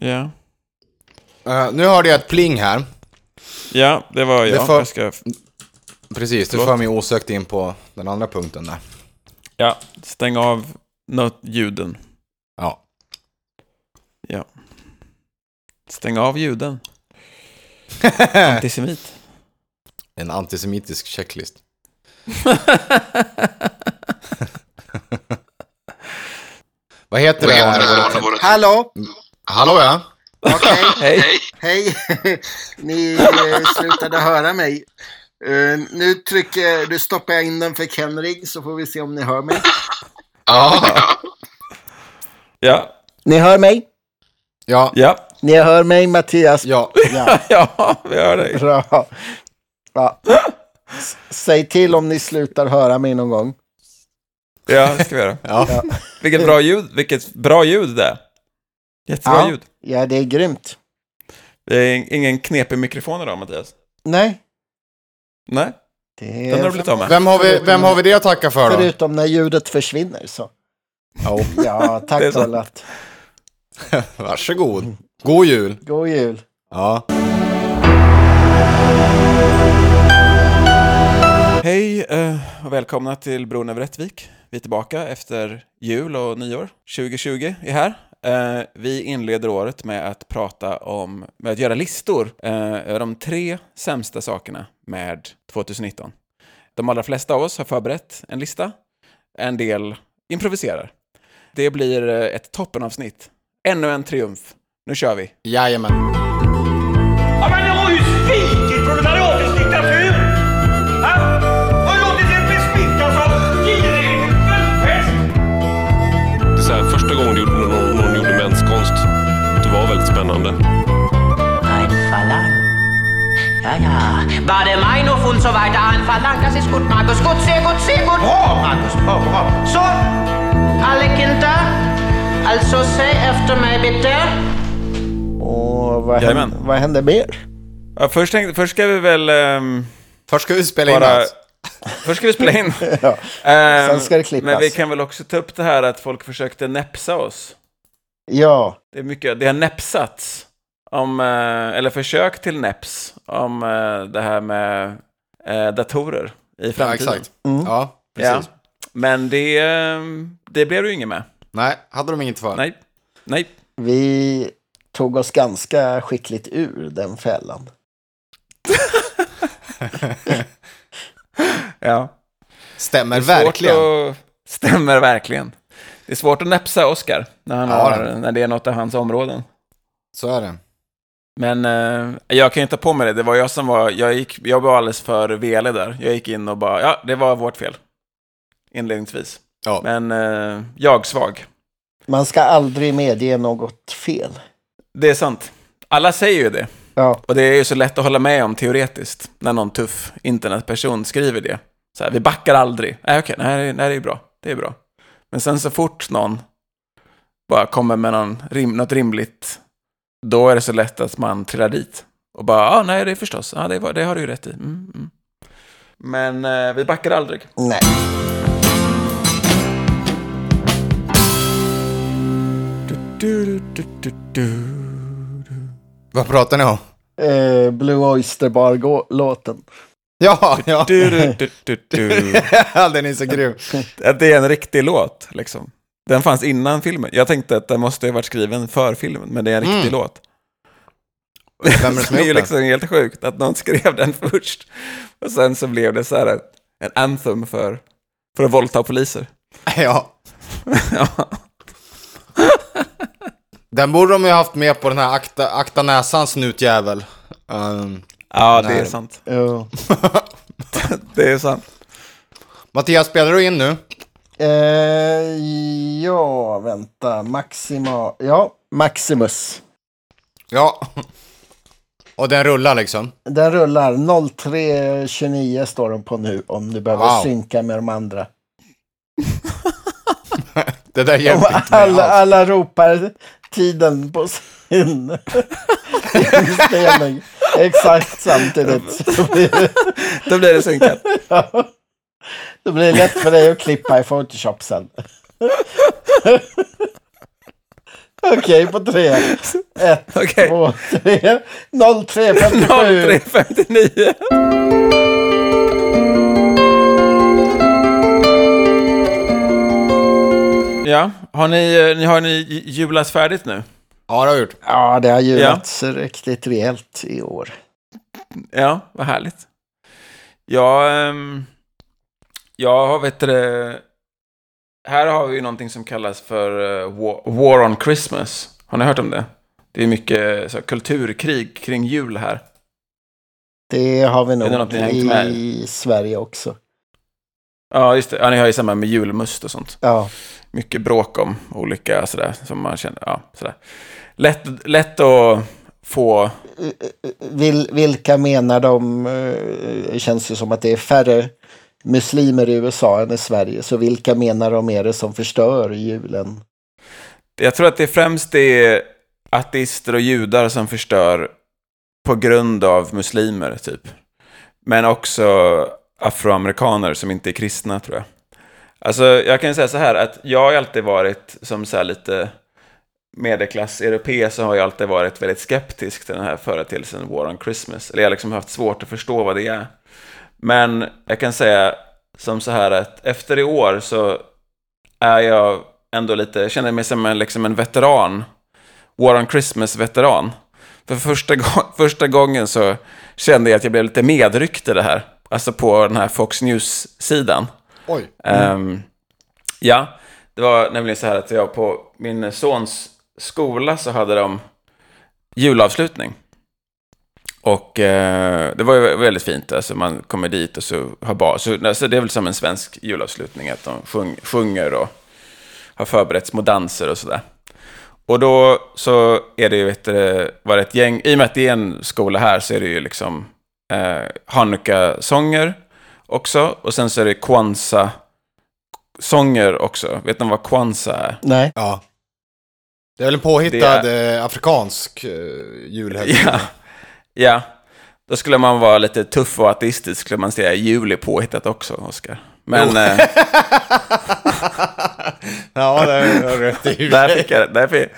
Ja. Eh, nu hörde jag ett pling här. Ja, det var jag. får- jag ska... Precis, det Förlåt. för mig osökt in på den andra punkten där. Ja, stäng av ljuden. Ja. Ja. Stäng av ljuden. Antisemit. En antisemitisk checklist. Vad heter det här? Hallå? Hallå ja? Okej, Hej. hej. Ni eh, slutade höra mig. Eh, nu trycker, nu stoppar jag in den för Kenrig så får vi se om ni hör mig. Ja. Ja, Ni hör mig? Ja. ja, Ni hör mig Mattias? Ja. Ja, ja, vi hör dig. bra. Ja. S- Säg till om ni slutar höra mig någon gång. Ja, det ska vi göra. Ja. Vilket bra ljud, vilket bra ljud det är. Jättebra Ja. ljud. Ja, det är grymt. Det är ingen knepig mikrofon idag, Mattias. Nej, Nej, det den har du är blivit av med. Vem har, vi, vem har vi det att tacka för då? förutom när ljudet försvinner så. Ja. Ja, tack sant. Dollat. Varsågod. God jul. God jul. Ja. Hej eh, och välkomna till Bron över Rättvik. Vi är tillbaka efter jul och nyår. 2020 är här. Eh, vi inleder året med att prata om, med att göra listor eh, över de tre sämsta sakerna med 2019. De allra flesta av oss har förberett en lista. En del improviserar. Det blir eh, ett toppenavsnitt. Ännu en triumf. Nu kör vi. Jajamän. Meinung und so weiter ein Verlang. Das ist gut, Markus. Gut, sehr gut, sehr gut. Bra, Markus. Bra, bra. Så, alle Kinder. Alltså, säg efter mig bitte. Och vad Jajamän. händer, vad händer mer? Ja, först, tänkte, först ska vi väl... ehm, Först ska vi spela in bara... allt. Först ska vi spela in. Ja. Ehm, Sen ska det klippas. Men vi kan väl också ta upp det här att folk försökte näpsa oss. Ja, Det är mycket, det har näpsats. Om, eh, eller försök till näps om eh, det här med eh, datorer i Ja, framtiden. exakt. Ja, Ja. precis. Men det, det blev du inget med. Nej, hade de inget för. Nej. Nej. vi tog oss ganska skickligt ur den fällan. Ja. Stämmer verkligen. Att, stämmer verkligen. Det är svårt att näpsa Oscar när, han Ja, har, när det är något av hans områden. Så är det. Men eh, jag kan ju inte ta på mig det. Det var jag som var... Jag, gick, jag var alldeles för velig där. Jag gick in och bara... Ja, det var vårt fel. Inledningsvis. Ja. Men eh, jag svag. Man ska aldrig medge något fel. Det är sant. Alla säger ju det. Ja, Och det är ju så lätt att hålla med om teoretiskt. När någon tuff internetperson skriver det. Så här, vi backar aldrig. Nej, okej, nej, nej, det är bra. Det är bra. Men sen så fort någon bara kommer med någon rim, något rimligt, då är det så lätt att man trillar dit. Och bara, ja, nej, det är förstås. Ja, det, var, det har du ju rätt i. Mm, mm. Men eh, vi backar aldrig. nej. Du, du, du, du, du. Vad pratar ni om? Eh, Blue Oyster Bar-låten. Ja, ja. Du, du, du, du, du. Den är så grym. Att det är en riktig låt, liksom. Den fanns innan filmen. Jag tänkte att den måste ha varit skriven för filmen, men det är en riktig Mm. låt. Vem är det som är ju liksom helt sjukt att någon skrev den först. Och sen så blev det så här en anthem för, för att våldta poliser. Ja. ja. Den borde de ju haft med på den här akta, akta näsan snutjävel. Um, ja, det är sant. Ja. Det är sant. Mattias, spelar du in nu? Eh, ja, vänta. Maxima... Ja, Maximus. Ja. Och den rullar liksom? Den rullar. 03.29 står den på nu om du behöver Wow. synka med de andra. Det där hjälper inte alla, alls. alla ropar tiden på sin inspelning exakt samtidigt. Så blir det, Då blir det blir lätt för dig att klippa i Photoshop sen. Okej, på tre. Ett, Okej. två, tre. 0357. 0359. Ja, har ni, ni, har ni julat färdigt nu? Ja, det har jag gjort. Ja, det har julats riktigt rejält i år. Ja, vad härligt. Jag, ehm, jag har, vet du det, här har vi ju någonting som kallas för eh, War, on Christmas. Har ni hört om det? Det är mycket så, här, kulturkrig kring jul här. Det har vi det nog med i Sverige också. Ja, just det. Ja, ni har ju samma med julmust och sånt. Ja, Mycket bråk om olika sådär, som man känner, ja, sådär. Lätt, lätt att få, Vil, vilka menar de? eh, känns det som att det är färre muslimer i USA än i Sverige. Så vilka menar de är det som förstör julen? jag tror att det främst är ateister och judar som förstör på grund av muslimer, typ. Men också afroamerikaner som inte är kristna, tror jag. Alltså, jag kan ju säga så här att jag har alltid varit som så här lite medelklass-europé så har jag alltid varit väldigt skeptisk till den här företeelsen War on Christmas. Eller jag har liksom haft svårt att förstå vad det är. Men jag kan säga som så här att efter i år så är jag ändå lite, känner mig som en, liksom en veteran. War on Christmas-veteran. För första, första gången så kände jag att jag blev lite medryckt i det här. Alltså på den här Fox News-sidan. Oj. Ehm, ja, det var nämligen så här att jag på min sons skola så hade de julavslutning. Och eh, det var ju väldigt fint, alltså man kommer dit och så har bara, så, alltså det är väl som en svensk julavslutning, att de sjung, sjunger och har förberett små danser och sådär. Och då så är det ju, vet du, var det ett gäng, i och med att det är en skola här så är det ju liksom eh, Hanukkah-sånger också, och sen så är det Kwanzaa-sånger också. Vet ni vad Kwanzaa är? Nej. Ja. Det är väl en påhittad Det eh, afrikansk eh, julhelg. Ja. Ja, då skulle man vara lite tuff och ateistisk, skulle man säga jul är påhittat också, Oskar. Men eh, ja, det har du rätt i. där, fick jag, där, fick,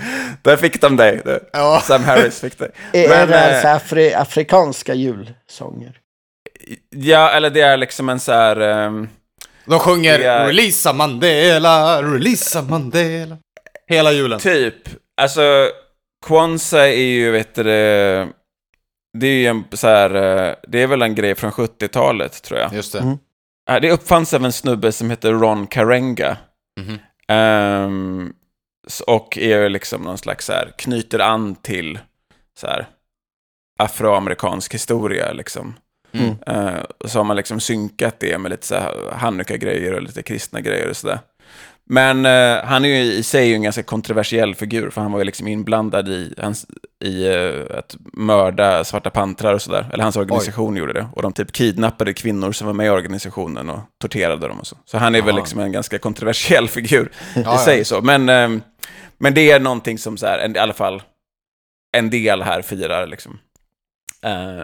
där fick de dig. Det- Ja. Sam Harris fick dig. Är Men, det eh, alltså afri, afrikanska julsånger? Ja, eller det är liksom en så här... ehm, De sjunger Det är- Releasa Mandela, Releasa Mandela. Hela julen. Typ. Alltså, Kwanzaa är ju, vet du det, är en så här, eh, det är väl en grej från 70-talet, tror jag. Just det. Mm. Det uppfanns av en snubbe som heter Ron Karenga. Ehm, s- och är liksom någon slags så här, knyter an till så här, afroamerikansk historia liksom. Mm. Och så har man liksom synkat det med lite så här Hanukkah-grejer och lite kristna grejer och sådär. Men eh, han är ju i sig en ganska kontroversiell figur, för han var ju liksom inblandad i, hans, i eh, att mörda svarta pantrar och sådär. Eller hans organisation gjorde det. Och de typ kidnappade kvinnor som var med i organisationen och torterade dem och så. Så han är väl Aha. liksom en ganska kontroversiell figur i Ja, sig ja. så. Men, eh, men det är någonting som så här, en, i alla fall en del här firar liksom. Eh,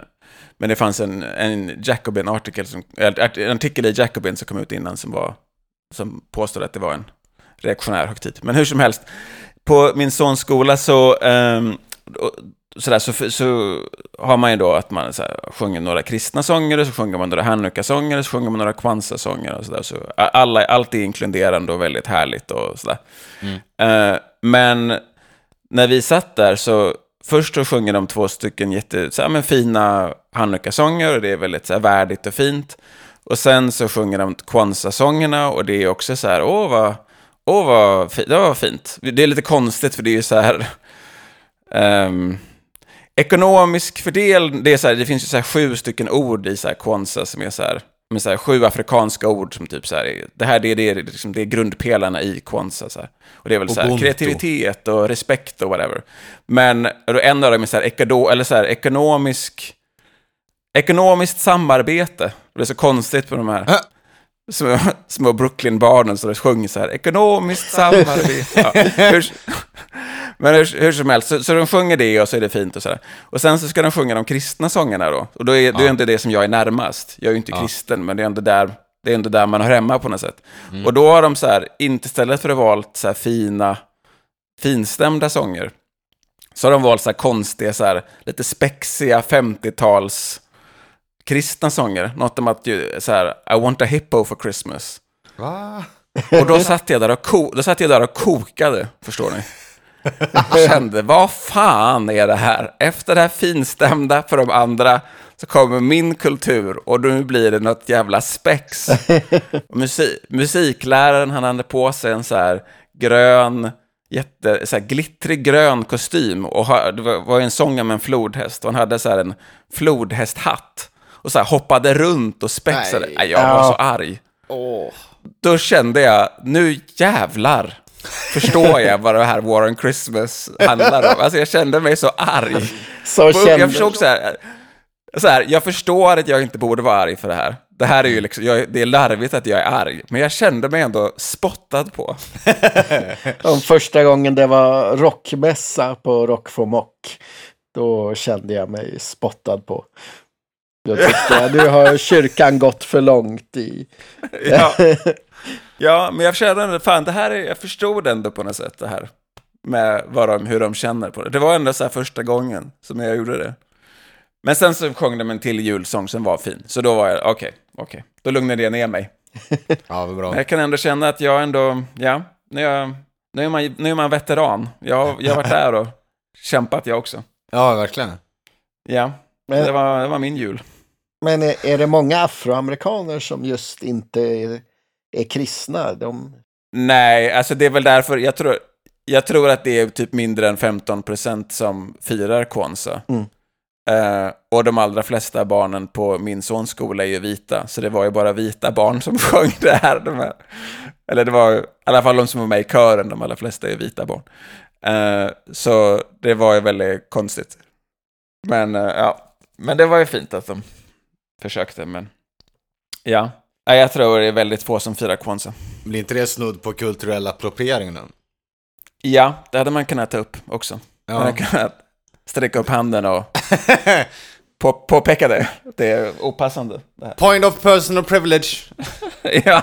men det fanns en, en Jacobin artikel som, eller en artikel i Jacobin som kom ut innan som var som påstod att det var en reaktionär högtid. Men hur som helst, på min sons skola så, um, sådär, så, så har man ju då att man så här, sjunger några kristna sånger, och så sjunger man några Hanukka-sånger, och så sjunger man några Kwanzaa-sånger och sådär. Så alla, allt är inkluderande och väldigt härligt och sådär. Eh, men när vi satt där så först så sjunger de två stycken jätte, så här, men fina Hanukka-sånger och det är väldigt så här, värdigt och fint. Och sen så sjunger de Kwanzaa-sångerna och det är också så här, åh vad, åh vad det var fint. Det är lite konstigt för det är ju så här, ehm, ekonomisk fördel, det, är så här, det finns ju så här sju stycken ord i så här Kwanzaa som är så här, med så här sju afrikanska ord som typ så här, det här det, är- det, är liksom, det är grundpelarna i Kwanzaa. Så här. Och det är väl så här, kreativitet och respekt och whatever. Men och en av dem är så här, ekodo, eller så här, ekonomisk, ekonomiskt samarbete. Och det är så konstigt på de här Hä? små, små Brooklyn-barnen som sjunger så här, ekonomiskt samarbete. Ja, hur, men hur, hur som helst, så, så de sjunger det och så är det fint och sådär. Och sen så ska de sjunga de kristna sångerna då. Och då är det är inte det som jag är närmast. Jag är ju inte kristen, men det är ändå där, det är ändå där man hör hemma på något sätt. Och då har de så här, inte istället för att valt så här fina, finstämda sånger. Så har de valt så här konstiga, så här, lite spexiga 50-tals kristna sånger. Något om att så här, I want a hippo for Christmas. Va? Och då satt jag där och, ko- då satt jag där och kokade, förstår ni. Jag kände, vad fan är det här? Efter det här finstämda för de andra så kommer min kultur och nu blir det något jävla spex. Och Musik, musikläraren, han hade på sig en så här grön, jätte, så här glittrig grön kostym och det var en sång med en flodhäst och han hade så här en flodhästhatt och så här hoppade runt och spexade. Nej. Jag var så arg Åh. då kände jag, nu jävlar förstår jag vad det här War on Christmas handlar om. Alltså jag kände mig så arg. Så kände... Jag förstod så här, så här, jag förstår att jag inte borde vara arg för det här. Det här är ju liksom, jag, det är larvigt att jag är arg, men jag kände mig ändå spottad på. Om första gången det var rockmässa på Rock for Mock. Då kände jag mig spottad på. Jag tyckte nu har kyrkan gått för långt i... Ja, ja men jag kände fan det här är, jag förstod ändå på något sätt det här. Med vad de, hur de känner på det. Det var ändå så här första gången som jag gjorde det. Men sen så sjöng de en till julsång som var fin. Så då var jag, okej, okej. Då lugnade jag ner mig. Ja, vad bra. Men jag kan ändå känna att jag ändå, ja, nu är, jag, nu är, man, nu är man veteran. Jag, jag har varit där och kämpat jag också. Ja, verkligen. Ja, Men, det var, det var min jul. men är, är det många afroamerikaner som just inte är, är kristna? De... Nej, alltså det är väl därför, jag tror, jag tror att det är typ mindre än 15% som firar Kwanzaa. Mm. Eh, och de allra flesta barnen på min sons skola är ju vita, så det var ju bara vita barn som sjöng det här. De här. Eller det var i alla fall de som var med i kören, de allra flesta är vita barn. Eh, så det var ju väldigt konstigt. Men eh, ja, men det var ju fint att de försökte, men ja. Nej, Jag tror det är väldigt få som firar Kwanzaa. Blir inte det snudd på kulturell appropriering då? Ja, det hade man kunnat ta upp också. Man Ja. hade kunnat sträcka upp handen och på, påpeka det. Det är opassande. Det här. Point of personal privilege. ja.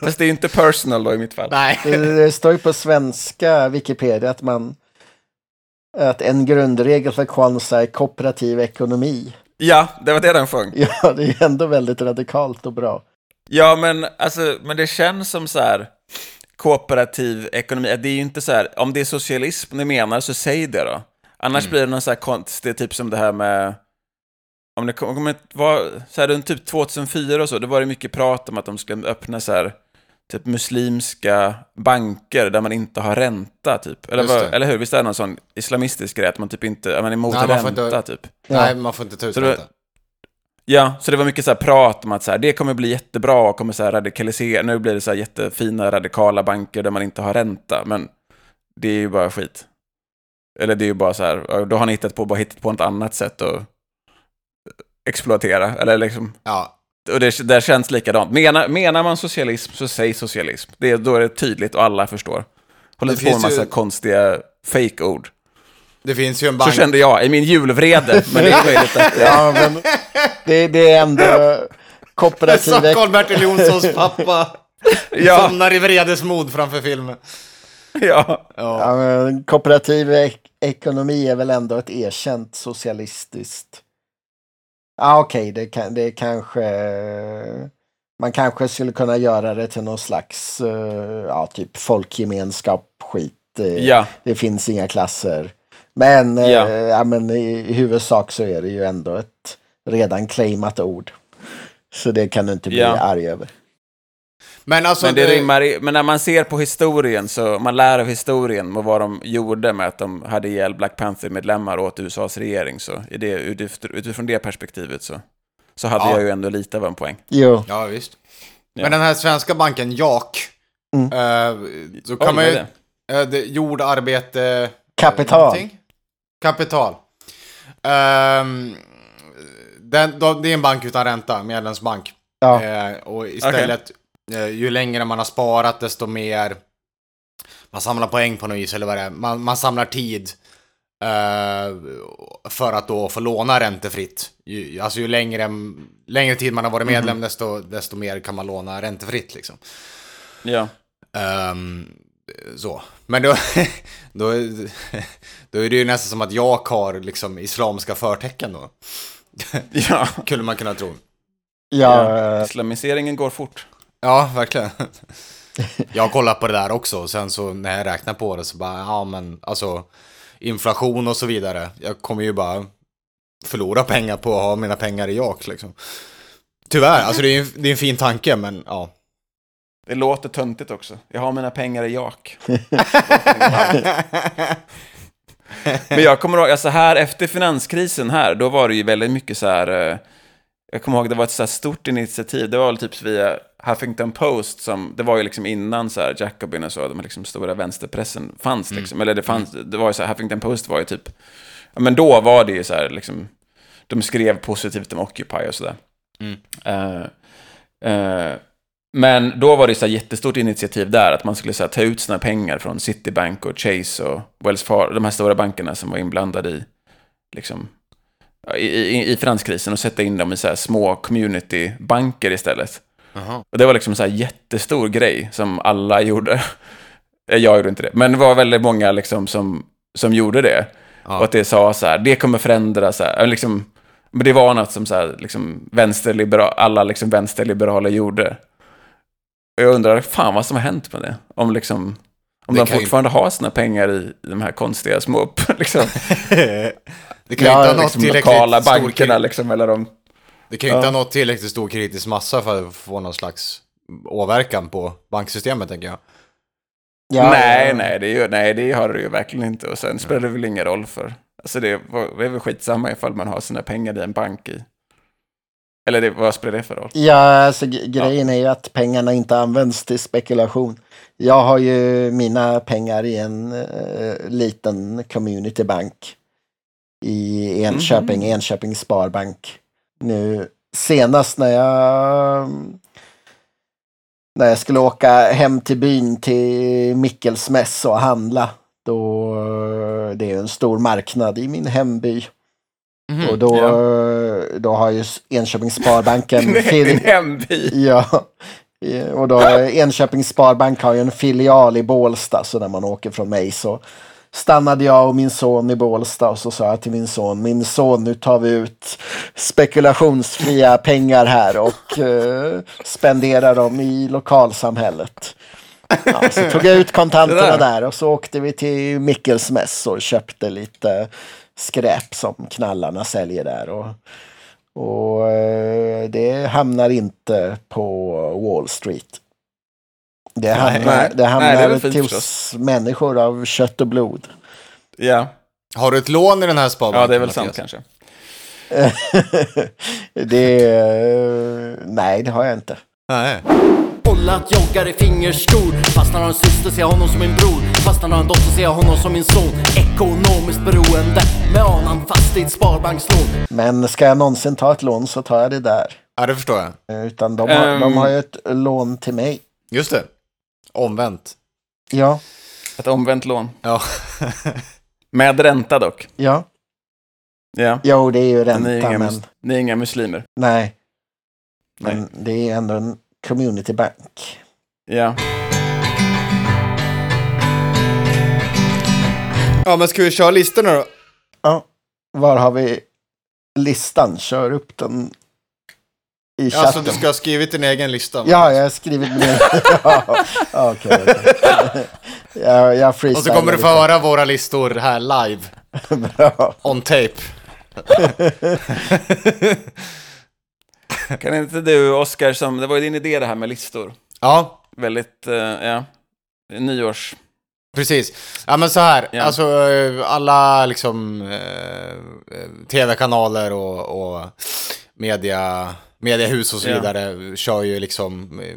Fast det är ju inte personal då i mitt fall. Nej. Det, det står ju på svenska Wikipedia att man att en grundregel för Kwanzaa är kooperativ ekonomi. Ja, det var det den sjöng. Ja, det är ändå väldigt radikalt och bra. Ja, men, alltså, men det känns som så här kooperativ ekonomi. Det är ju inte så här, om det är socialism ni menar så säg det då. Annars blir det någon så här konstigt, typ som det här med om det kommer vara så här runt typ 2004 och så, då var det mycket prat om att de skulle öppna så här typ muslimska banker där man inte har ränta typ. Eller, det. eller hur? Visst är det någon sån islamistisk grej att man typ inte, man är emot Nej, ränta inte- typ. Nej, man får inte ta ut Så det- ränta. Ja, så det var mycket så här prat om att så här, det kommer bli jättebra och kommer så här radikalisera. Nu blir det så här jättefina radikala banker där man inte har ränta, men det är ju bara skit. Eller det är ju bara så här, då har ni hittat på, bara hittat på något annat sätt att exploatera. Eller liksom, Ja. Och det där känns likadant. Menar, menar man socialism så säg socialism. Det, då är det tydligt och alla förstår. Håll Det inte på med finns massa ju- konstiga fake-ord. Det finns ju en Så bank. kände jag i min julvrede, men det är möjligt att... Ja, men det, det är ändå kooperativ Karl-Bertil Jonssons pappa. Ja, Somnar i vredesmod framför filmen. ja. ja, men kooperativ ek- ekonomi är väl ändå ett erkänt socialistiskt. Ja, okej, det, kan, det kanske... Man kanske skulle kunna göra det till någon slags eh, ja, typ folkgemenskap skit. Eh, ja. Det finns inga klasser. Men, eh, Ja. ja. men i huvudsak så är det ju ändå ett redan claimat ord. Så det kan du inte bli Ja. arg över. Men alltså, Men, det rimmar, i- men när man ser på historien, så man lär av historien och vad de gjorde med att de hade ihjäl Black Panther-medlemmar åt USAs regering, så i det, utif- utifrån det perspektivet så, så hade Ja. jag ju ändå lite av en poäng. Jo, Ja, visst. Ja. Men den här svenska banken, Jak. Mm. eh, så Oj, kan man vad ju... det? eh, det, jord, arbete... Kapital. någonting. Kapital. Ehm, den, då, det är en bank utan ränta, medlemsbank. ja. Eh, och istället, eh, ju längre man har sparat, desto mer man samlar poäng på något vis, eller vad det är. Man, man samlar tid eh, för att då få låna räntefritt. Ju, alltså ju längre, längre tid man har varit medlem, desto, desto mer kan man låna räntefritt liksom. Ja. Ehm, så. Men då, då, då är det ju nästan som att jag har liksom islamska förtecken då. Ja, Skulle man kunna tro. Ja, eh, islamiseringen går fort. Ja, verkligen. Jag har kollat på det där också och sen så när jag räknar på det så bara, ja men alltså inflation och så vidare. Jag kommer ju bara förlora pengar på att ha mina pengar i jak liksom. Tyvärr, alltså det är en, det är en fin tanke men ja. Det låter töntigt också. Jag har mina pengar i jak. Men jag kommer ihåg, alltså här efter finanskrisen här, då var det ju väldigt mycket så här... eh, Jag kommer ihåg, det var ett så här stort initiativ. Det var väl typ via Huffington Post som... Det var ju liksom innan så här Jacobin och så, de liksom stora vänsterpressen fanns liksom. Eller det fanns, det var ju så här, Huffington Post var ju typ... Ja, men då var det ju så här liksom... De skrev positivt om Occupy och sådär. Eh, eh, men då var det så här jättestort initiativ där, att man skulle så här, ta ut sina pengar från Citibank och Chase och Wells Fargo, de här stora bankerna som var inblandade i, liksom, i, i, i finanskrisen och sätta in dem i så här små communitybanker istället. Jaha. Och det var liksom så här jättestor grej som alla gjorde. Eh, Jag gjorde inte det, men det var väldigt många liksom som, som gjorde det. Ja. Och att det sa så här, det kommer förändra så här, liksom, men det var något som så här, liksom, vänsterliberal, alla liksom vänsterliberaler gjorde. Och jag undrar fan vad som har hänt med det. Om, liksom, om Det de kan ju- fortfarande har sina pengar i de här konstiga små liksom, Det kan Ja, inte ha nått liksom lokala bankerna. Liksom, eller de, Det kan ju inte Ja. ha nått tillräckligt stor kritisk massa för att få någon slags åverkan på banksystemet tänker jag. ja, nej, ja. nej det, är ju, nej, det har det ju verkligen inte. Och sen spelar det väl ingen roll för... Alltså det, det är väl skitsamma ifall man har sina pengar i en bank i... Eller det, vad spelar det för roll? Ja, alltså grejen är ju att pengarna inte används till spekulation. Jag har ju mina pengar i en eh, liten communitybank i Enköping, Mhm. Enköpings Sparbank. Nu senast när jag när jag skulle åka hem till byn till Mickelsmäss och handla. Då, det är en stor marknad i min hemby. Och då, då har ju Enköpings Sparbanken... Din fil- hemby. Ja, och då Enköpings Sparbank har ju en filial i Bålsta så när man åker från mig så stannade jag och min son i Bålsta och så sa jag till min son, min son nu tar vi ut spekulationsfria pengar här och eh, spenderar dem i lokalsamhället. Ja, så tog jag ut kontanterna där. där och så åkte vi till Mickelsmäss och köpte lite skräp som knallarna säljer där. Och, och eh, det hamnar inte på Wall Street. Det hamnar, nej. det hamnar Nej, det väl till hos människor av kött och blod. Ja. Har du ett lån i den här sparbanken? ja, det är väl sant kanske. det är, nej, det har jag inte. Nej. Ollat joggar i fingerskor Fast när han har en syster ser jag honom som min bror Fast när han har en dotter ser jag honom som min son Ekonomiskt beroende Med anan fast i ett sparbankslån Men ska jag någonsin ta ett lån så tar jag det där. Ja, det förstår jag. Utan de har, Ehm. de har ju ett lån till mig. Just det. Omvänt. Ja, Ett omvänt lån. Ja. Med ränta dock. ja. Ja. Jo, det är ju Men Ni är, ränta, inga, men mus- ni är inga muslimer. nej. Nej. Men det är ändå en community bank. Ja. ja, men ska vi köra listorna då? Ja, var har vi listan? Kör upp den i chatten. Alltså, du ska ha skrivit din egen lista. Ja, jag har skrivit ner. ja, okej, okej. Jag, jag Och så kommer du få höra våra listor här live. Bra. On tape. Kan inte du, Oskar, som, det var ju din idé det här med listor. Ja, Väldigt, eh, ja, nyårs... precis. Ja, men så här. Ja. Alltså, eh, alla liksom eh, eh, tv-kanaler och, och media, mediehus och så Ja. vidare kör ju liksom eh,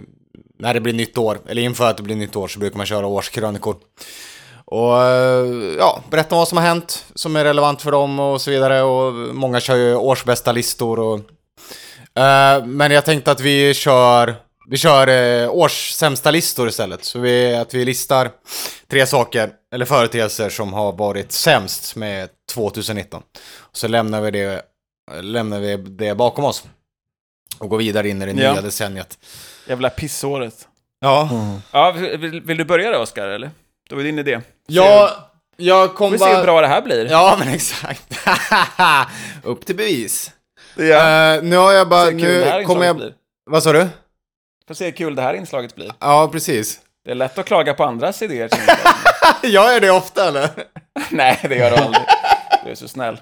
när det blir nytt år, eller inför att det blir nytt år så brukar man köra årskrönikor. Och eh, ja, berätta om vad som har hänt som är relevant för dem och så vidare. Och många kör ju årsbästa listor och... Eh, men jag tänkte att vi kör... Vi kör eh, års sämsta listor istället. Så vi, att vi listar tre saker, eller företeelser som har varit sämst med 2019. Så lämnar vi det, lämnar vi det bakom oss. Och går vidare in i det Ja. nya decenniet. Jävla pissåret. Ja. Ja, vill, vill du börja då, Oskar, eller? Då är din idé. Ja, jag Vi kom får se hur bara... bra det här blir. Ja, men exakt. Upp till bevis. Ja. Eh, nu har jag bara... Se hur kul det här Nu kommer inslaget jag... blir. Vad sa du? Får se hur kul det här inslaget blir. Ja, precis. Det är lätt att klaga på andras idéer. inslag. jag är det ofta, eller? Nej, det gör du aldrig. Du är så snäll.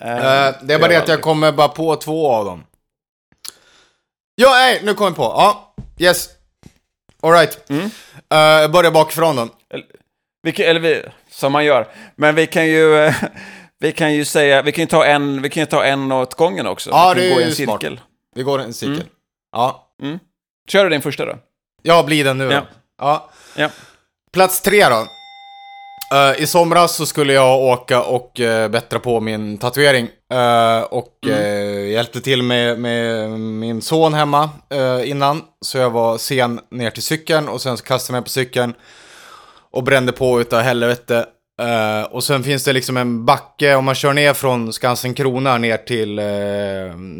Eh, Eh, det är bara det att jag kommer bara på två av dem. Ja, nej, nu kom jag på. Ja, yes. Alright. Mm. Uh, jag börjar bakifrån då. Vi kan, eller vi, som man gör. Men vi kan ju, eh, vi kan ju säga, vi kan ju ta en, vi kan ju ta en åt gången också. Ja, vi kan det gå är i en ju smart. cirkel. Vi går en cirkel. Mm. Ja. Kör du din första då? Ja, blir den nu. Ja. Ja. Ja. Plats tre då. Eh, I somras så skulle jag åka och uh, bättra på min tatuering. Eh, och eh, hjälpte till med, med min son hemma innan. Så jag var sen ner till cykeln och sen så kastade jag mig på cykeln. Och brände på utav helvete. Och sen finns det liksom en backe om man kör ner från Skansen Krona ner till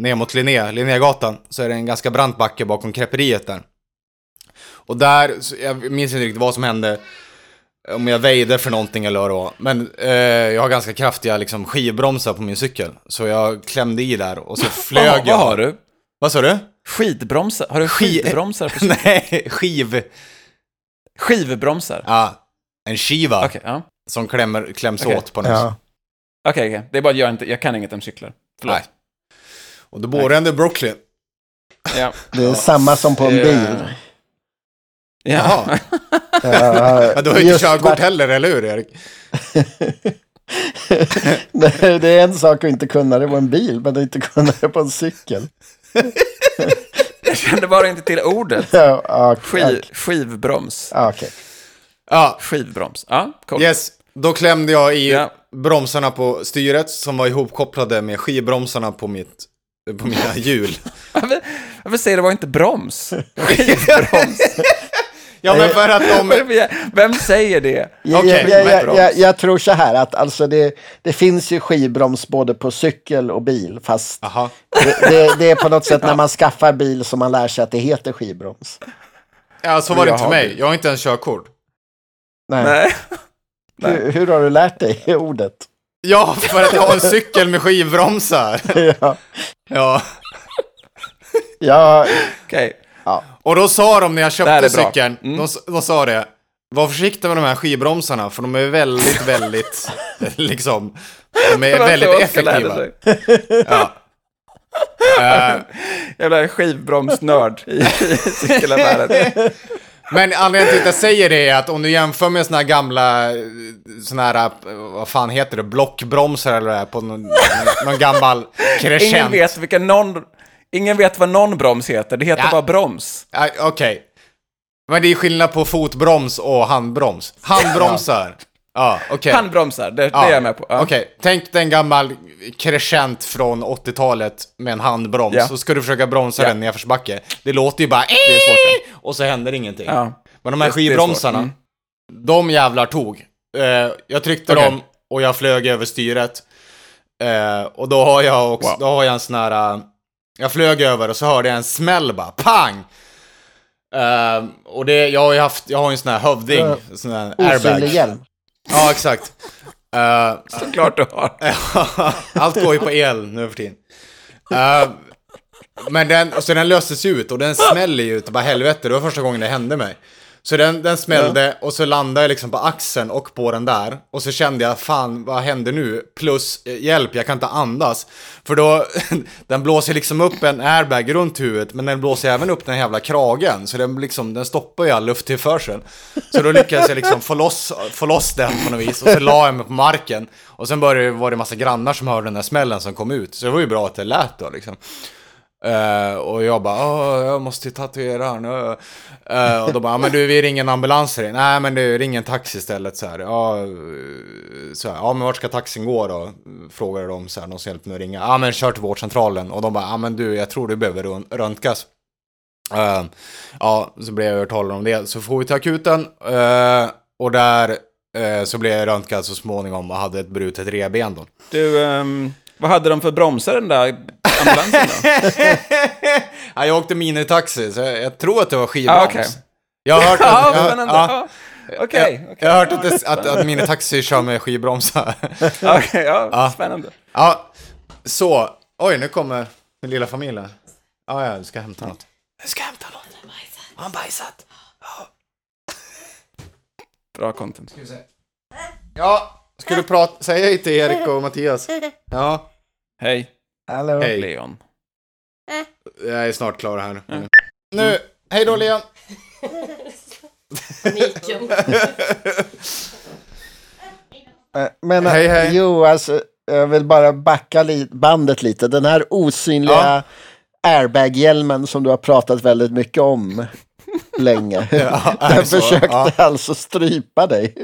ner mot Linné, Linnégatan. Så är det en ganska brant backe bakom kreperiet där. Och där, jag minns inte riktigt vad som hände. Om jag väjde för någonting eller vad det var. Men eh, jag har ganska kraftiga liksom, skivbromsar på min cykel. Så jag klämde i där och så flög Vad, jag. vad har du? Vad sa du? Skidbromsar? Har du Ski- skidbromsar på cykeln? Nej, skiv... Skivbromsar? Ja, en skiva Okej, ja. som klämmer, kläms Okej. åt på något Ja. Okej, okej. Det är bara att jag inte, jag kan inget om cyklar. Förlåt. Nej. Och då bor jag ändå i Brooklyn. Ja. Det är samma som på en Eh, Jaha. Ja, Ja, du har ju inte körkort heller, eller hur Erik? Nej, det är en sak att inte kunna det på en bil, men att inte kunna det på en cykel. Jag kände bara inte till ordet. Ja, ja, Skiv, skivbroms. ja, okej. Ja, Skivbroms. Ja, cool. yes. Då klämde jag i Ja. bromsarna på styret som var ihopkopplade med skivbromsarna på, mitt, på mina hjul. Varför, varför säger du bara inte broms? Skivbroms. Ja, men för att de... Vem säger det? Jag, Okej, jag, jag, jag, jag tror så här att alltså det, det finns ju skivbroms både på cykel och bil. Fast det, det, det är på något sätt när man skaffar bil som man lär sig att det heter skivbroms. Ja, så var det inte för mig. Jag har inte ens körkort. Nej. Nej. Hur, hur har du lärt dig ordet? Ja, för att jag har en cykel med skivbromsar. ja. Ja. Ja, Okej. Och då sa de när jag köpte cykeln, Mm. de, de sa det. Var försiktig med de här skivbromsarna, för de är väldigt, väldigt, liksom, de är väldigt effektiva. Ja. Eh, Jävla skivbromsnörd i, i cykelaffären. men anledningen till att jag säger det är att om du jämför med såna här gamla, såna här, vad fan heter det, blockbromsar eller det här, på någon, någon gammal Ingen crescent. vet, vilka någon, ingen vet vad någon broms heter. Det heter Ja. bara broms. Ja, Okej. Men det är skillnad på fotbroms och handbroms. Handbromsar. Ja, okej. Handbromsar, det, det Ja, är jag med på. Ja. Okej, tänk dig en gammal crescent från 80-talet med en handbroms. Ja. Så ska du försöka bromsa Ja. den nedförsbacke. Det låter ju bara Det är svårt. och så händer ingenting. Ja. Men de här Det- det är skivbromsarna, svårt, de jävlar tog. Eh, jag tryckte Okej. dem och jag flög över styret. Eh, och då har jag också, Wow. då har jag en sån här, eh, jag flög över och så hörde jag en smäll bara, pang! Eh, och det, jag har ju haft, jag har ju en sån här hövding, Ja. sån här osynlig airbag. hjälm. Ja, exakt. Eh, Såklart du har. allt går ju på el nu för tiden. Eh, men den, så den löstes ju ut och den smäller ju ut bara helvete. Det var första gången det hände mig. Så den, den smällde och så landade jag liksom på axeln och på den där. Och så kände jag, fan vad händer nu? Plus, eh, hjälp, jag kan inte andas. För då, den blåser liksom upp en airbag runt huvudet, men den blåser även upp den jävla kragen. Så den, liksom, den stoppar ju all lufttillförsel. Så då lyckades jag liksom få loss, få loss den på något vis. Och så la jag mig på marken. Och sen började, var det en massa grannar som hörde den där smällen som kom ut. Så det var ju bra att det lät då liksom. Uh, och jag bara, ah, jag måste ju tatuera han. Uh. Eh, uh, och de bara, ah, men du, vi ringer en ambulans till dig. Nej, men du, ring en taxi istället. Så här, ja, eh, så här, ja, men vart ska taxin gå då? Frågade de så här, någon som hjälpte mig att ringa. Ja, men kör till vårdcentralen. Och de bara, ja, men du, jag tror du behöver röntgas. Ja, så blev jag övertalad om det. Så får vi till akuten. och där så blev jag röntgad så småningom och hade ett brutet revben då. Du, um, vad hade de för bromsar den där ambulansen då? ja, jag åkte minitaxi, så jag, jag tror att det var skivbroms. okej. Jag har hört att, ja, Ja, Okej, okej. jag har hört att, det, att, att minitaxi kör med skivbromsar. Okej, ja, Ja. spännande. ja, så. Oj, nu kommer den lilla familjen. Ja, ja, du ska hämta något. Du ska hämta något. Har han bajsat? Bra content. Ja, ska du prata, säga hej till Erik och Mattias? Ja, Hej, Hallå. Hej. Leon. jag är snart klar här. nu. Nu, hej då Leon! Eh, Men Hej, hej. jo, alltså, jag vill bara backa li- bandet lite. Den här osynliga airbag-hjälmen som du har pratat väldigt mycket om länge. är Den så? försökte Ja. alltså strypa dig.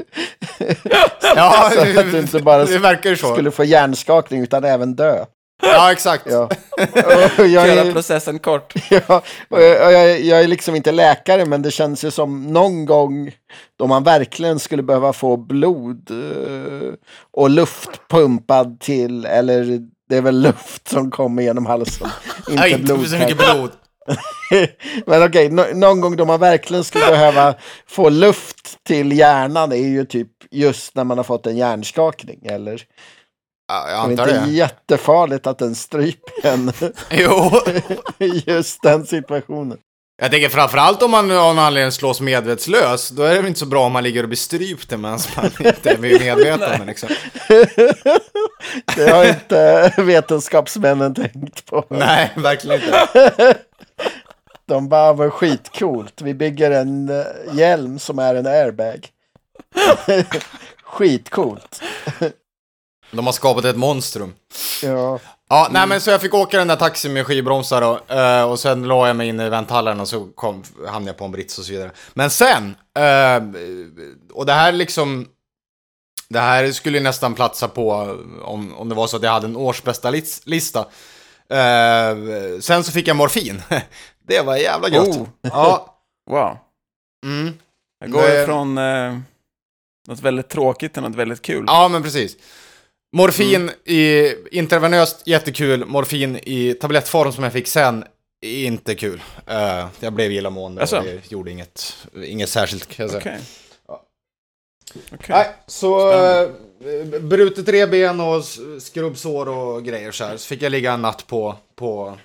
Ja, Så att du inte bara det verkar ju så. skulle få hjärnskakning utan även dö. Ja, exakt. Ja. Jag, Göra processen kort. ja, och jag, jag, jag är liksom inte läkare men det känns ju som någon gång då man verkligen skulle behöva få blod eh, och luft pumpad till, eller det är väl luft som kommer genom halsen. Inte Nej, inte blod. så mycket blod. Men okej, nå- någon gång då man verkligen skulle behöva få luft till hjärnan är ju typ just när man har fått en hjärnskakning. Eller Ja, jag det är antar inte det. jättefarligt att den stryper en Jo. i just den situationen. Jag tänker framförallt om man av någon anledning slås medvetslös, då är det väl inte så bra om man ligger och blir strypt medan man inte är vid medvetande liksom. Det har inte vetenskapsmännen tänkt på. Nej, verkligen inte. De bara, vad skitcoolt. Vi bygger en eh, hjälm som är en airbag. Skitcoolt. De har skapat ett monstrum. Ja. Ja, nej men så jag fick åka den där taxin med skivbromsar då, eh, och sen la jag mig in i vänthallen och så kom, hamnade jag på en brits och så vidare. Men sen, eh, och det här liksom, det här skulle ju nästan platsa på om, om det var så att jag hade en årsbästa lis- lista. Eh, sen så fick jag morfin. Det var jävla gött. Oh. Ja. Wow. Mm. Jag går Det- ifrån eh, något väldigt tråkigt till något väldigt kul. Ja, men precis. Morfin i intravenöst, jättekul. Morfin i tablettform som jag fick sen, inte kul. Eh, jag blev illamående Jaså? och det gjorde inget, inget särskilt kan jag säga. Okej. Okej. Nej, så uh, brutet revben och skrubbsår och grejer så här. Så fick jag ligga en natt på, på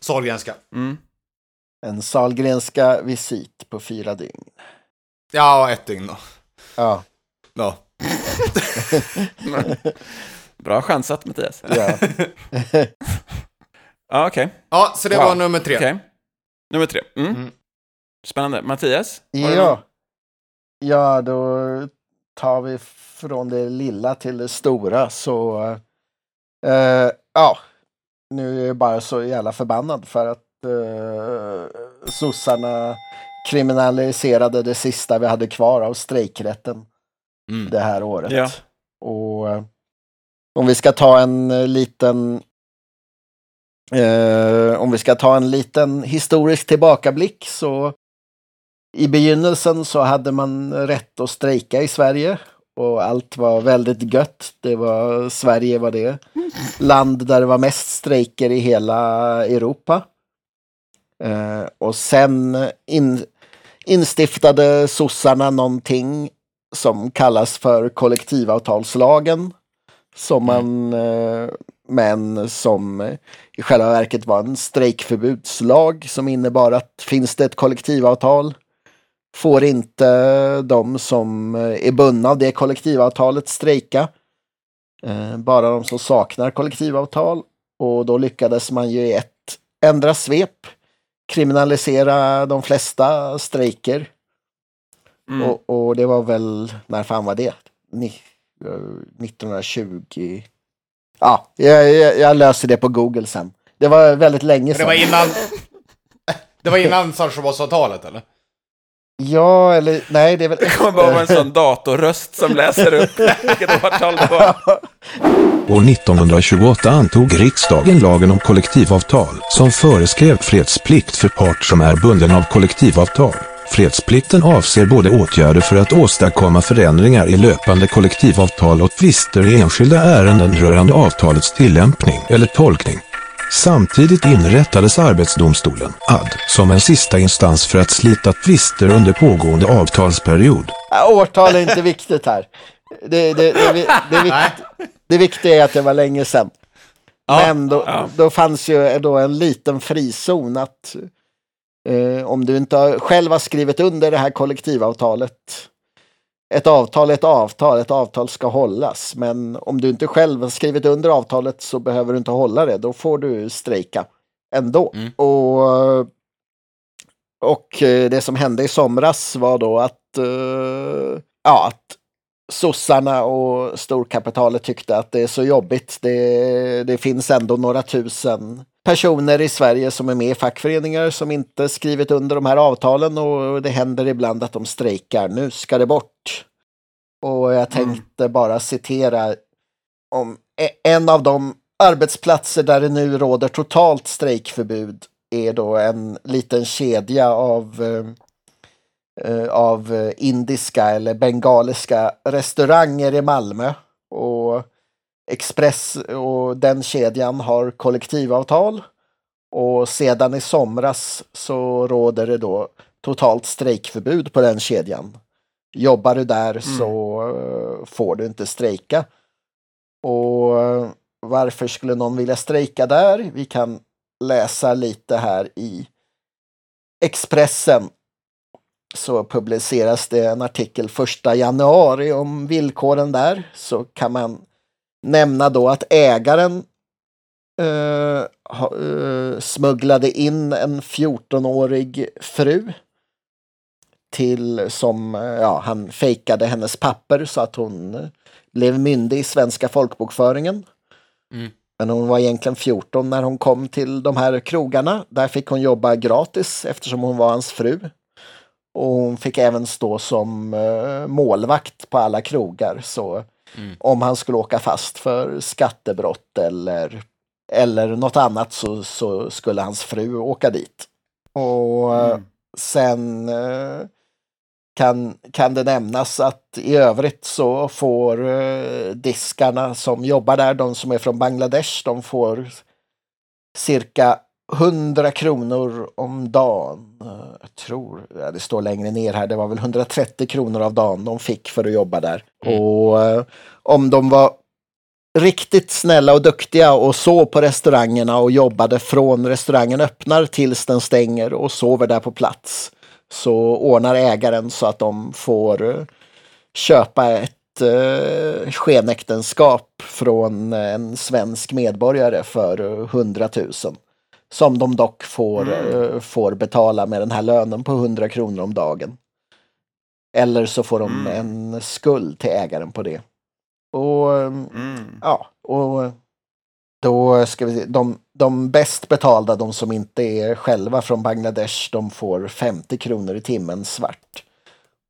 Sahlgrenska. Mm. En Sahlgrenska visit på fyra dygn. Ja, ett dygn då. Ja, Ja. Bra chansat Mattias. ja. Ja, okej. ja, så det Wow. var nummer tre. Okej. Nummer tre. Mm. Mm. Spännande. Mattias? har du någon? Ja. ja, då tar vi från det lilla till det stora. Så eh, ja, nu är jag bara så jävla förbannad för att eh, sossarna kriminaliserade det sista vi hade kvar av strejkrätten Mm. det här året. Ja. Och eh, om vi ska ta en eh, liten eh, om vi ska ta en liten historisk tillbakablick så i begynnelsen så hade man rätt att strejka i Sverige och allt var väldigt gött. Det var, Sverige var det land där det var mest strejker i hela Europa. Eh, och sen in, instiftade sossarna någonting som kallas för kollektivavtalslagen. Som man, eh, men som i själva verket var en strejkförbudslag som innebar att finns det ett kollektivavtal får inte de som är bundna av det kollektivavtalet strejka. Eh, Bara de som saknar kollektivavtal. Och då lyckades man ju i ett ändra svep kriminalisera de flesta strejker. Mm. Och, och det var väl, när fan var det? Ni, eh, 1920? Ja, jag, jag, jag löser det på Google sen. Det var väldigt länge Det sedan. var innan... Det var innan Saltsjöbadsavtalet eller? Ja, eller nej, det är väl... Det kommer bara vara en sån datorröst som läser upp vilket årtal det var. År 1928 antog riksdagen lagen om kollektivavtal som föreskrev fredsplikt för part som är bunden av kollektivavtal. Fredsplikten avser både åtgärder för att åstadkomma förändringar i löpande kollektivavtal och tvister i enskilda ärenden rörande avtalets tillämpning eller tolkning. Samtidigt inrättades Arbetsdomstolen, AD, som en sista instans för att slita tvister under pågående avtalsperiod. Ja, årtal är inte viktigt här. Det, det, det, det, det, vikt, det viktiga är att det var länge sedan. Men då, då fanns ju då en liten frizon att eh, om du inte själv har skrivit under det här kollektivavtalet. Ett avtal är ett avtal, ett avtal ska hållas. Men om du inte själv har skrivit under avtalet så behöver du inte hålla det. Då får du strejka ändå. Mm. Och, och eh, det som hände i somras var då att, eh, ja, att sossarna och storkapitalet tyckte att det är så jobbigt. Det, det finns ändå några tusen personer i Sverige som är med i fackföreningar som inte skrivit under de här avtalen och det händer ibland att de strejkar. Nu ska det bort. Och jag tänkte bara citera om e- en av de arbetsplatser där det nu råder totalt strejkförbud är då en liten kedja av eh, eh, av indiska eller bengaliska restauranger i Malmö. Och Express och den kedjan har kollektivavtal. Och sedan i somras så råder det då totalt strejkförbud på den kedjan. Jobbar du där så eh, får du inte strejka. Och eh, varför skulle någon vilja strejka där? Vi kan läsa lite här i Expressen så publiceras det en artikel första januari om villkoren där. Så kan man nämna då att ägaren eh, ha, eh, smugglade in en 14-årig fru till som, eh, ja, han fejkade hennes papper så att hon eh, blev myndig i svenska folkbokföringen. Mm. Men hon var egentligen 14 när hon kom till de här krogarna. Där fick hon jobba gratis eftersom hon var hans fru. Och hon fick även stå som målvakt på alla krogar. Så om han skulle åka fast för skattebrott eller, eller något annat så, så skulle hans fru åka dit. Och eh, sen eh, kan, kan det nämnas att i övrigt så får eh, diskarna som jobbar där, de som är från Bangladesh, de får cirka 100 kronor om dagen. Eh, Jag tror, ja, det står längre ner här, det var väl 130 kronor av dagen de fick för att jobba där. Och eh, om de var riktigt snälla och duktiga och så på restaurangerna och jobbade från restaurangen öppnar tills den stänger och sover där på plats. Så ordnar ägaren så att de får eh, köpa ett eh, skenäktenskap från en svensk medborgare för eh, 100 000. Som de dock får, eh, får betala med den här lönen på 100 kronor om dagen. Eller så får de en skuld till ägaren på det. Och Mm. Ja, och då ska vi se. De, de bäst betalda, de som inte är själva från Bangladesh, de får 50 kronor i timmen svart.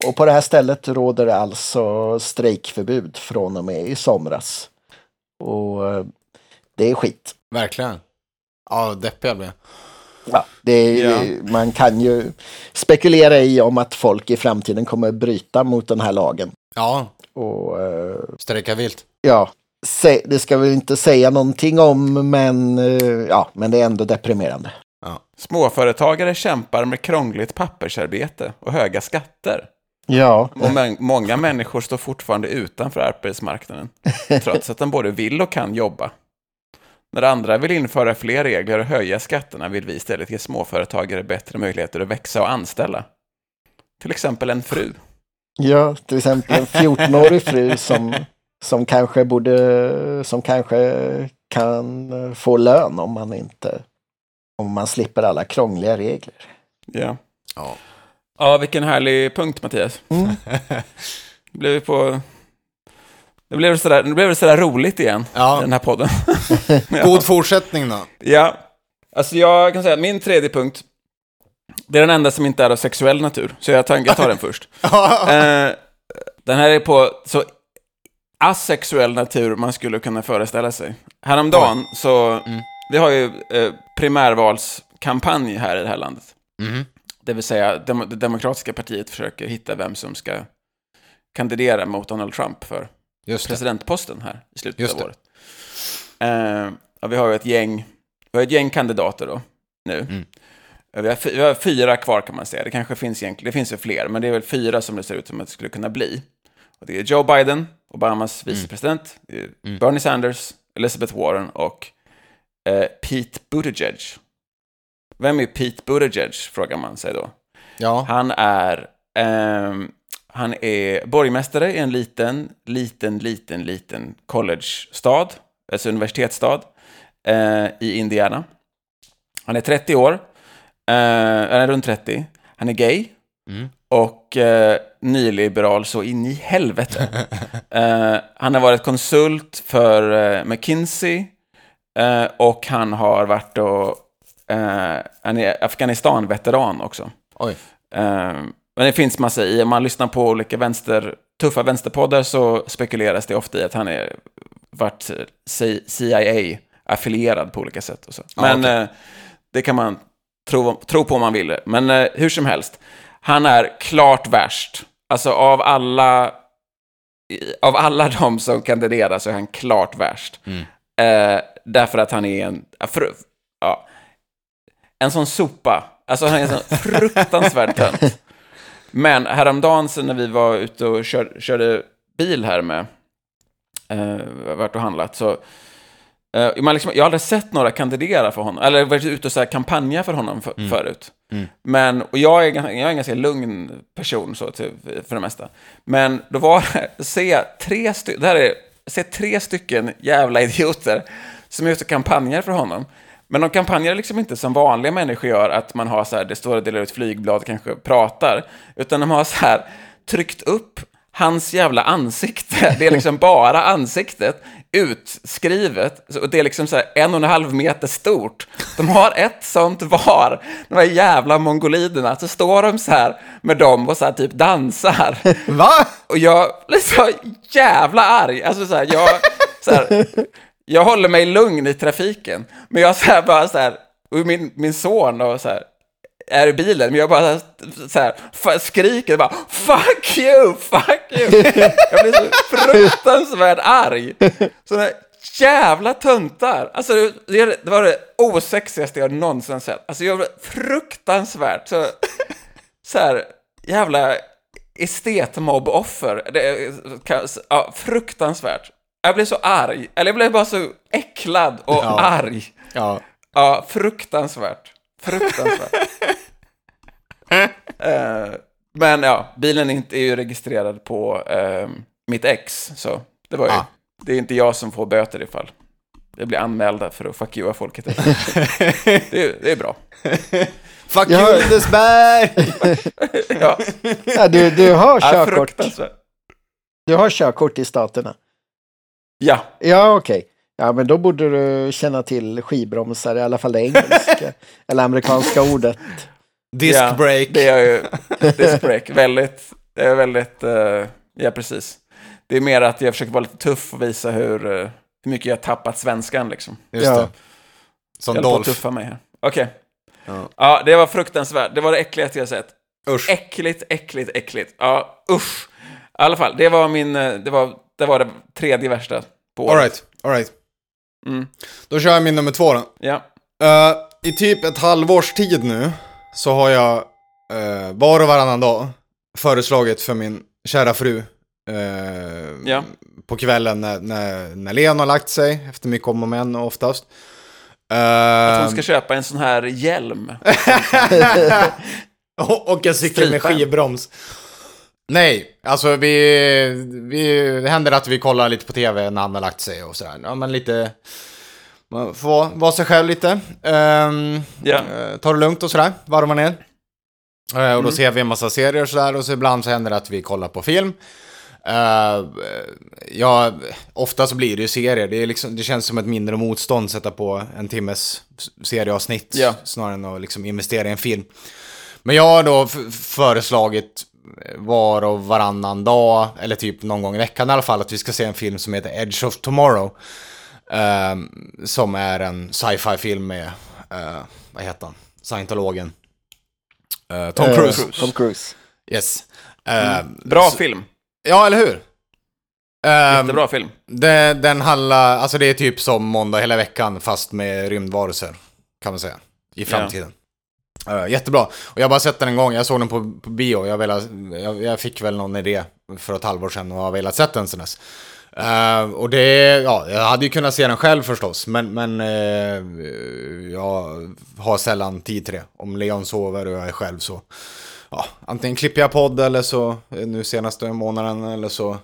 Och på det här stället råder det alltså strejkförbud från och med i somras. Och eh, det är skit. Verkligen. Ja, deppig jag blev. Ja, det är, Ja. Man kan ju spekulera i om att folk i framtiden kommer bryta mot den här lagen. Ja, Och eh, strejka vilt. ja, sä- det ska vi inte säga någonting om, men, eh, ja, men det är ändå deprimerande. Småföretagare kämpar med krångligt pappersarbete och höga skatter. Ja, Och många människor står fortfarande utanför arbetsmarknaden, trots att de både vill och kan jobba. När andra vill införa fler regler och höja skatterna vill vi istället ge småföretagare bättre möjligheter att växa och anställa. Till exempel en fru. ja till exempel en 14-årig fru som, som kanske borde, som kanske kan få lön om man inte, om man slipper alla krångliga regler. Ja. Ja. Ja, vilken härlig punkt, Mattias. Mm. Blev på... Det blev sådär, det blev sådär roligt igen, Ja. i den här podden. God fortsättning då. Ja, alltså jag kan säga att min tredje punkt, det är den enda som inte är av sexuell natur, så jag tar, jag tar den först. Eh, den här är på så asexuell natur man skulle kunna föreställa sig. Häromdagen så, vi har ju eh, primärvalskampanj här i det här landet. Mhm. Det vill säga, dem, det demokratiska partiet försöker hitta vem som ska kandidera mot Donald Trump för det. Presidentposten här i slutet Just av det. året. Eh, ja, vi har ju ett gäng vi har ett gäng kandidater då, nu. Mm. Vi, har, vi har fyra kvar kan man säga. Det kanske finns egentligen, det finns ju fler, men det är väl fyra som det ser ut som att det skulle kunna bli. Och det är Joe Biden, Obamas vicepresident, det är Mm. Bernie Sanders, Elizabeth Warren och eh, Pete Buttigieg. Vem är Pete Buttigieg, frågar man sig då. Ja. Han är, ehm, han är borgmästare i en liten, liten, liten, liten college-stad, alltså universitetsstad, eh, i Indiana. Han är 30 år, eh, han är runt 30. Han är gay Mm. och eh, nyliberal så in i helvete. eh, han har varit konsult för eh, McKinsey eh, och han har varit och, han är Afghanistan-veteran också. Oj. Eh, men det finns massa i, om man lyssnar på olika vänster, tuffa vänsterpoddar så spekuleras det ofta i att han är varit CIA-affilierad på olika sätt. Och så. Ja, Men okej. eh, det kan man tro, tro på om man vill. Men eh, hur som helst, han är klart värst. Alltså av alla, av alla de som kandiderar så är han klart värst. Mm. Eh, därför att han är en, ja, för, ja, en sån sopa. Alltså han är en sån fruktansvärd tönt. Men häromdagen när vi var ute och kör, körde bil här med, eh, varit och handlat, så eh, man liksom, jag har aldrig sett några kandidera för honom, eller varit ute och så här kampanja för honom för, Mm. förut. Mm. Men, och jag är, jag är en ganska lugn person så, till, för det mesta. Men då var det, se tre stycken, det här är, se tre stycken jävla idioter som är ute och kampanjar för honom. Men de kampanjar liksom inte som vanliga människor gör, att man har så här, det står och delar ut flygblad, kanske pratar, utan de har så här tryckt upp hans jävla ansikte. Det är liksom bara ansiktet utskrivet. Så det är liksom så här en och en halv meter stort. De har ett sånt var, de här jävla mongoliderna. Så står de så här med dem och så här typ dansar. Va? Och jag blir så jävla arg. Alltså så här, jag, så här, jag håller mig lugn i trafiken. Men jag så här bara så här, och min, min son och så här, är i bilen, men jag bara så här, skriker bara Fuck you, fuck you! Jag blir så fruktansvärt arg. Sådana jävla töntar. Alltså det, det var det osexigaste jag någonsin sett. Alltså jag blev fruktansvärt så, så här, jävla estetmobboffer. Det, ja, fruktansvärt. Jag blev så arg. Eller jag blev bara så äcklad och Ja. arg. Ja. Ja, fruktansvärt. Fruktansvärt. Eh, men ja, bilen är, inte, är ju registrerad på eh, mitt ex, så det var ju, Ah. det är inte jag som får böter ifall jag blir anmälda för att fuck you folket. det, är- det är bra. Fuck Ja. you Lindesberg! Ja, Ja, du, du har körkort. Du har körkort i staterna. Ja, Ja, okej. Ja, men då borde du känna till skivbromsar, i alla fall det engelska. eller amerikanska ordet. Disc ja, break. Det är ju, disc break, väldigt, det är väldigt, eh, ja precis. Det är mer att jag försöker vara lite tuff och visa hur, eh, hur mycket jag har tappat svenskan liksom. Just Ja. det. Som Jag Dolph. tuffa mig här. Okej. Ja. Ja, det var fruktansvärt. Det var det äckligaste jag sett. Usch. Äckligt, äckligt, äckligt. Ja, usch. I alla fall, det var min, eh, det var det, var det tredje värsta på året. Alright, alright. Mm. Då kör jag min nummer två då. Ja. Eh, I typ ett halvårs tid nu så har jag uh, var och varannan dag föreslagit för min kära fru eh, Ja. på kvällen när, när, när Leon har lagt sig, efter mycket om och men oftast. Att Uh, hon ska köpa en sån här hjälm. och, en cykel med skivbroms. Nej, alltså vi, vi, det händer att vi kollar lite på tv när han har lagt sig och sådär. Ja, men lite, man får vara sig själv lite. Um, Ja. ta det lugnt och sådär, varva ner. Eh, och då Mm. ser vi en massa serier och sådär och så ibland så händer det att vi kollar på film. Uh, ja, ofta så blir det ju serier. Det, är liksom, det känns som ett mindre motstånd att sätta på en timmes serieavsnitt Ja. snarare än att liksom investera i en film. Men jag har då föreslagit var och varannan dag, eller typ någon gång i veckan i alla fall, att vi ska se en film som heter Edge of Tomorrow. Ehm, som är en sci-fi film med, eh, vad heter han, scientologen? Eh, Tom Eh, Cruise. Tom Cruise. Yes. Ehm, Mm. Bra så- film. Ja, eller hur? Ehm, Jättebra film. det, den handlar, alltså det är typ som Måndag hela veckan fast med rymdvarelser. Kan man säga. I framtiden. Uh, jättebra. Och jag har bara sett den en gång, jag såg den på, på bio. Jag, velat, jag, jag fick väl någon idé för ett halvår sedan och har velat sett den sen dess. Uh, och det, ja, jag hade ju kunnat se den själv förstås, men, men uh, jag har sällan tid till det. Om Leon sover och jag är själv så, ja, antingen klipper jag podd eller så, nu senaste månaden, eller så,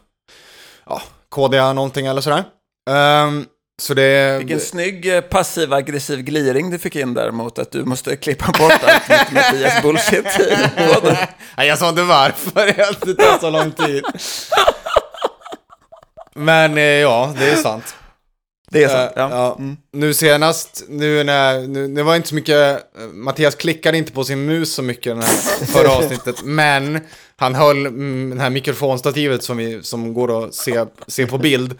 ja, kodar jag någonting eller sådär. Ehm, så det... Vilken snygg eh, passiv-aggressiv gliring du fick in där mot att du måste klippa bort allt mitt Mattias bullshit. Nej, jag sa inte varför, det tar så lång tid. Men eh, ja, det är sant. Det är sant. Eh, Ja. ja. Mm. Nu senast, nu när, nu, det var inte så mycket, Mattias klickade inte på sin mus så mycket i det här förra avsnittet, men han höll mm, det här mikrofonstativet som, vi, som går att se, se på bild.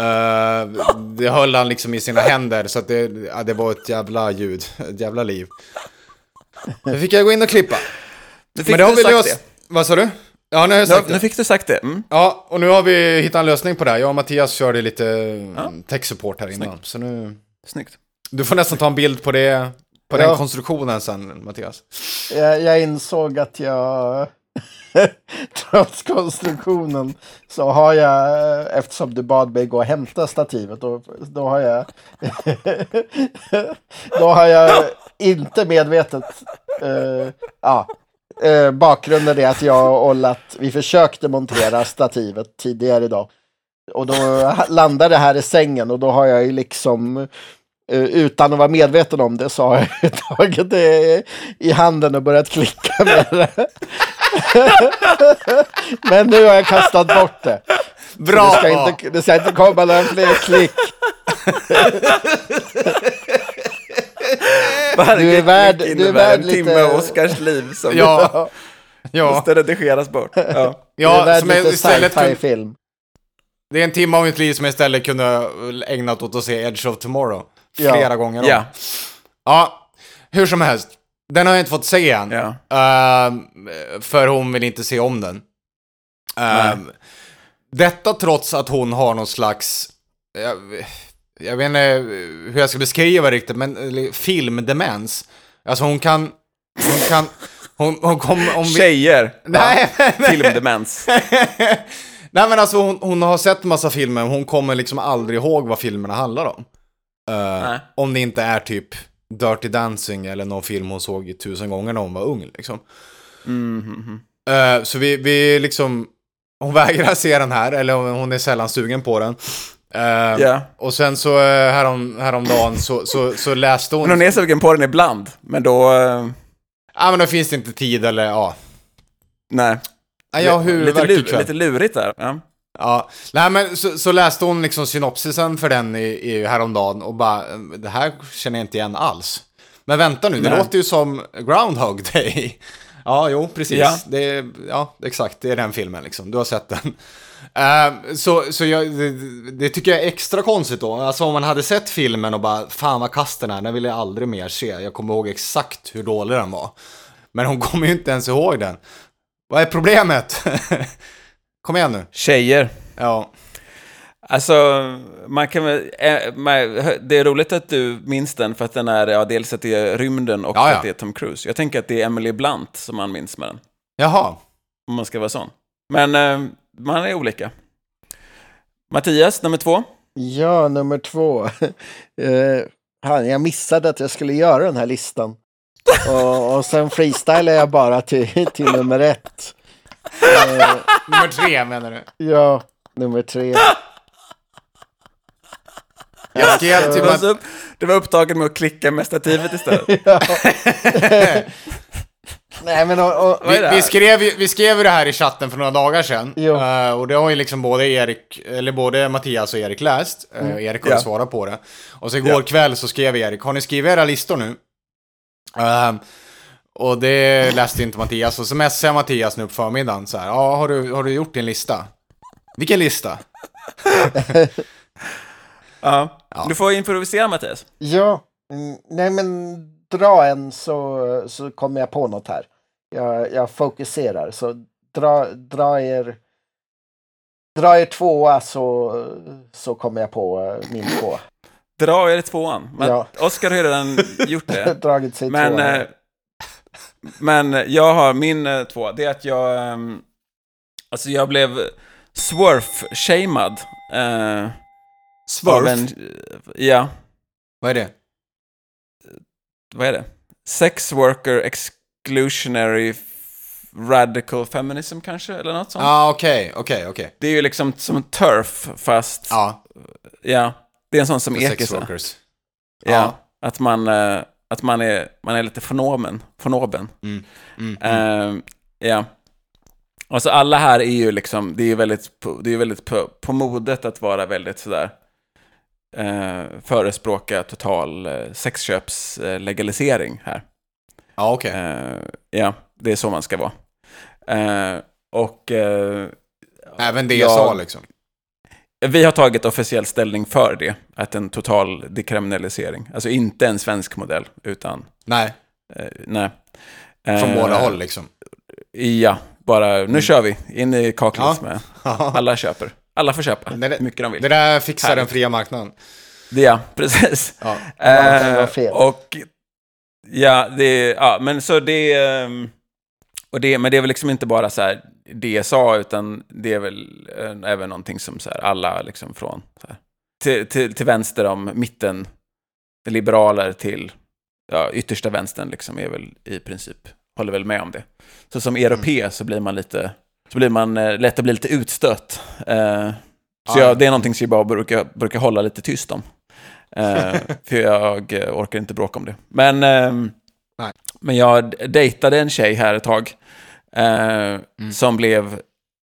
Eh, det höll han liksom i sina händer, så att det, ja, det var ett jävla ljud, ett jävla liv. Nu fick jag gå in och klippa. Nu fick Men det har du vi sagt löst. det. Vad sa du? Ja, nu har jag Nu, sagt nu det. fick du sagt det. Mm. Ja, och nu har vi hittat en lösning på det här. Jag och Mattias körde lite ja. tech-support här innan. Så nu... Snyggt. Du får nästan ta en bild på det, på Ja. den konstruktionen sen, Mattias. Jag, jag insåg att jag, trots konstruktionen, så har jag, eftersom du bad mig gå och hämta stativet, då, då har jag, då har jag inte medvetet, eh, ja, eh, bakgrunden är att jag och Ollat, vi försökte montera stativet tidigare idag. Och då landade det här i sängen och då har jag ju liksom utan att vara medveten om det så har jag tagit det i handen och börjat klicka med det. Men nu har jag kastat bort det. Bra! Det ska inte, det ska inte komma några fler klick. Varje Du är värd- klick du är värd en timme av Oskars liv som Ja, ja, måste redigeras bort. Ja. det är värd som lite sci-fi-film. Det är en timme av mitt liv som jag istället kunde ägnat åt att se Edge of Tomorrow. Flera gånger om. ja. Ja, hur som helst. Den har jag inte fått se än. Ja. Ehm, för hon vill inte se om den. Ehm, detta trots att hon har någon slags... Jag, jag vet inte hur jag ska beskriva det riktigt, men filmdemens. Alltså hon kan... Hon kan... Hon, hon kommer... Om vi, Tjejer. nej, Ja. Filmdemens. nej men alltså hon, hon har sett massa filmer, hon kommer liksom aldrig ihåg vad filmerna handlar om. Nej. om det inte är typ Dirty Dancing eller någon film hon såg i tusen gånger när hon var ung liksom. Mhm. Eh, så vi, vi liksom, hon vägrar se den här, eller hon är sällan sugen på den. Eh, Ja. Och sen så härom, häromdagen så, så, så läste hon... Men hon är sugen på den ibland, men då... Ja men då finns det inte tid eller ja. Nej. Jag har lite, lur, lite lurigt där. Ja. Ja, nej men så, så läste hon liksom synopsisen för den i, i häromdagen och bara, "Eh, det här känner jag inte igen alls. Men vänta nu, det Nej. låter ju som Groundhog Day. Ja, jo, precis. Ja. Det, ja, exakt, det är den filmen liksom. Du har sett den. Eh, så så jag, det, det tycker jag är extra konstigt då. Alltså om man hade sett filmen och bara, fan vad kast den är, den vill jag aldrig mer se. Jag kommer ihåg exakt hur dålig den var. Men hon kommer ju inte ens ihåg den. Vad är problemet? Kom igen nu. Tjejer. Ja. Alltså, man kan väl... eh, Det är roligt att du minns den för att den är, ja, dels att det är rymden och Ja, ja. att det är Tom Cruise. Jag tänker att det är Emily Blunt som man minns med den, Jaha. om man ska vara sån. Men eh, man är olika. Mattias, nummer två. Ja, nummer två. Eh, fan, jag missade att jag skulle göra den här listan. Och, och sen freestylar jag bara till, till nummer ett. Eh, Nummer tre menar du? ja, nummer tre. Jag skrev till Du var, så du var upptagen med att klicka med stativet istället. Ja. Nej, men och, och, Vi, vi, skrev, ju- vi skrev ju det här i chatten för några dagar sedan. Eh, och det har ju liksom både Erik, eller både Mattias och Erik läst. Uh, Erik har Ja. svarat på det. Och så igår Ja. kväll så skrev Erik, har ni skrivit era listor nu? Ehm, och det läste inte Mattias. Och så messade jag Mattias nu på förmiddagen så här. Ja, har du, har du gjort din lista? Vilken lista? Ja. Ja. Du får improvisera, Mattias. ja, mm, nej men dra en så, så kommer jag på något här. Jag, jag fokuserar, så dra, dra er dra er tvåa så, så kommer jag på eh, min tvåa. Dra er tvåan. Men Ja. Oskar har ju redan gjort det. Dragit sig Men, tvåa. Eh, men jag har min eh, två. Det är att jag... ehm, alltså jag blev swerf-shamed. Eh, av en- ja, Vad är det? vad är det? Sex worker exclusionary radical feminism kanske? Eller något sånt. Ja, ah, okej, okej, okej. Det är ju liksom som en turf, fast... Ja. Ja, det är en sån som workers. Ja. Ja. Att man, eh, att man är, man är lite fonomen, fonoben. Mm, mm, mm. Eh, ja. Alltså alla här är ju liksom, det är ju väldigt, det är väldigt på, på modet att vara väldigt sådär eh, förespråka total eh, sexköpslegalisering här. Ja, okej. Eh, ja, det är så man ska vara. Eh, och Även det jag- jag sa liksom. Vi har tagit officiell ställning för det, att en total dekriminalisering, alltså inte en svensk modell, utan Nej, eh, nej. från Eh, båda håll liksom. Ja, bara nu kör vi, in i kaklet Ja. med. Alla köper. Alla får köpa Det där- hur mycket de vill. Det där fixar den Härligt. fria marknaden. Det, ja, precis. Ja. Eh, och ja, det, ja, men så det, ehm, och det, men det är väl liksom inte bara så här DSA, utan det är väl eh, även någonting som så här, alla liksom från så här, till, till, till vänster om mitten, liberaler till ja, yttersta vänstern liksom är väl i princip, håller väl med om det. Så som europé så blir man lite, så blir man eh, lätt att bli lite utstött. Eh, så Ja. jag, det är någonting som jag bara brukar, brukar hålla lite tyst om. Eh, för jag eh, orkar inte bråka om det. Men, ehm, men jag dejtade en tjej här ett tag. Eh, Som blev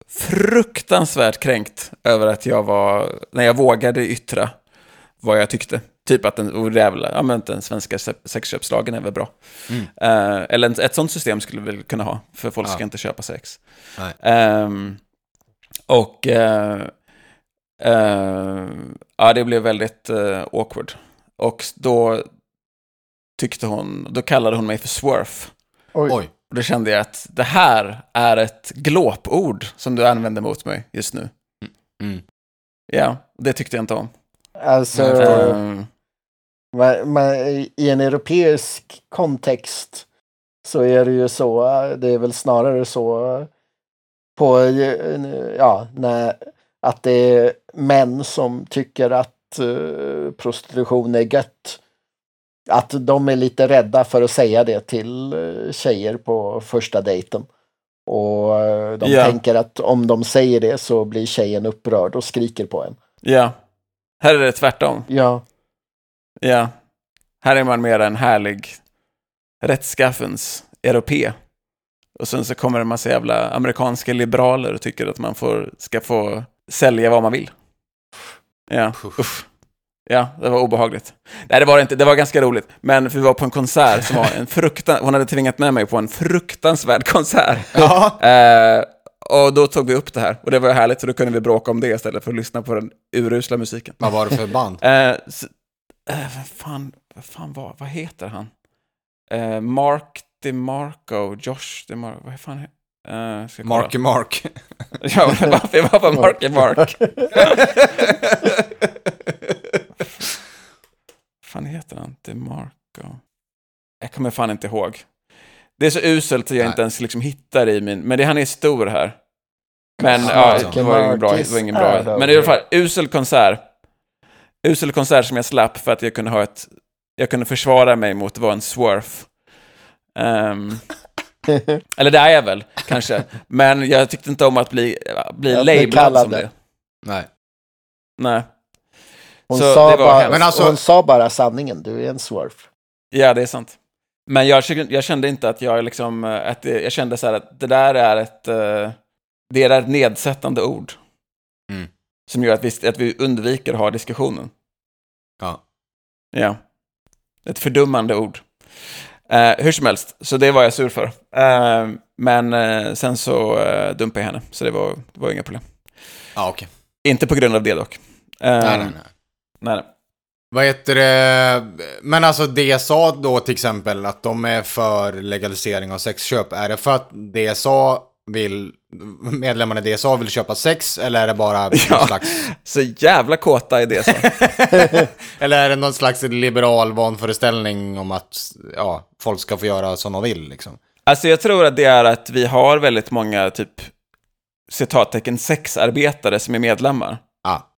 fruktansvärt kränkt över att jag var, när jag vågade yttra vad jag tyckte. Typ att den, och det är väl, ja, men den svenska se- sexköpslagen är väl bra. Mm. Eh, eller ett sånt system skulle vi väl kunna ha, för folk ska Ja. inte köpa sex. Nej. Ehm, och eh, eh, ja, det blev väldigt awkward. Och då tyckte hon, då kallade hon mig för swerf. Oj. Oj. Och då kände jag att det här är ett glåpord som du använder mot mig just nu. Mm. Ja, det tyckte jag inte om. Alltså. Ehm, man, man, i en europeisk kontext så är det ju så, det är väl snarare så på, ja, när, att det är män som tycker att eh, prostitution är gött. Att de är lite rädda för att säga det till eh, tjejer på första dejten. Och eh, de Ja. tänker att om de säger det så blir tjejen upprörd och skriker på en. ja, här är det tvärtom. Ja, Ja, här är man mer en härlig rättskaffens europé. Och sen så kommer det en massa jävla amerikanska liberaler och tycker att man får, ska få sälja vad man vill. Ja, uff. Ja, det var obehagligt. Nej, det var det inte. Det var ganska roligt. Men vi var på en konsert som var en fruktan... Hon hade tvingat med mig på en fruktansvärd konsert. Ja. Eh, och då tog vi upp det här. Och det var härligt, för då kunde vi bråka om det istället för att lyssna på den urusla musiken. Vad var det för band? Eh, s- eh, vad fan, vad fan var, vad heter han? Eh, Mark DeMarco, Josh DeMarco, vad fan he- ska jag kolla. Marky Mark. Ja, varför var var Marky Mark? Vad fan heter han? DeMarco? Jag kommer fan inte ihåg. Det är så uselt att jag Nej. inte ens liksom hittar i min... Men det, han är stor här. Men Ja, ja, Marky det var ingen bra. Det var ingen bra. då- Men i alla fall, usel konsert. Usel konsert som jag slapp för att jag kunde ha ett... Jag kunde försvara mig mot att vara en swerf. Ehm, eller det är jag väl, kanske. Men jag tyckte inte om att bli, bli labelad som det. det. Nej. Nej. Hon, Så sa bara. Men alltså- hon sa bara sanningen, du är en swerf. Ja, det är sant. Men jag, kände- jag kände inte att jag liksom, eh, att det, jag kände så här att det där är ett, eh, det är ett nedsättande ord. Mm. Som gör att vi, att vi undviker att ha diskussionen. Ja. Ja. Ett fördummande ord. Eh, hur som helst, så det var jag sur för. Eh, men eh, sen så eh, dumpade jag henne, så det var, det var inga problem. Ja, okej. Inte på grund av det dock. Eh, Nej, nej, nej. Nej. Vad heter det? Men alltså DSA då till exempel, att de är för legalisering av sexköp. Är det för att DSA vill, medlemmarna i DSA vill köpa sex eller är det bara Ja. slags, Så jävla kåta i så. eller är det någon slags liberal vanföreställning om att ja, folk ska få göra som de vill liksom? Alltså jag tror att det är att vi har väldigt många typ citattecken sexarbetare som är medlemmar. Ja,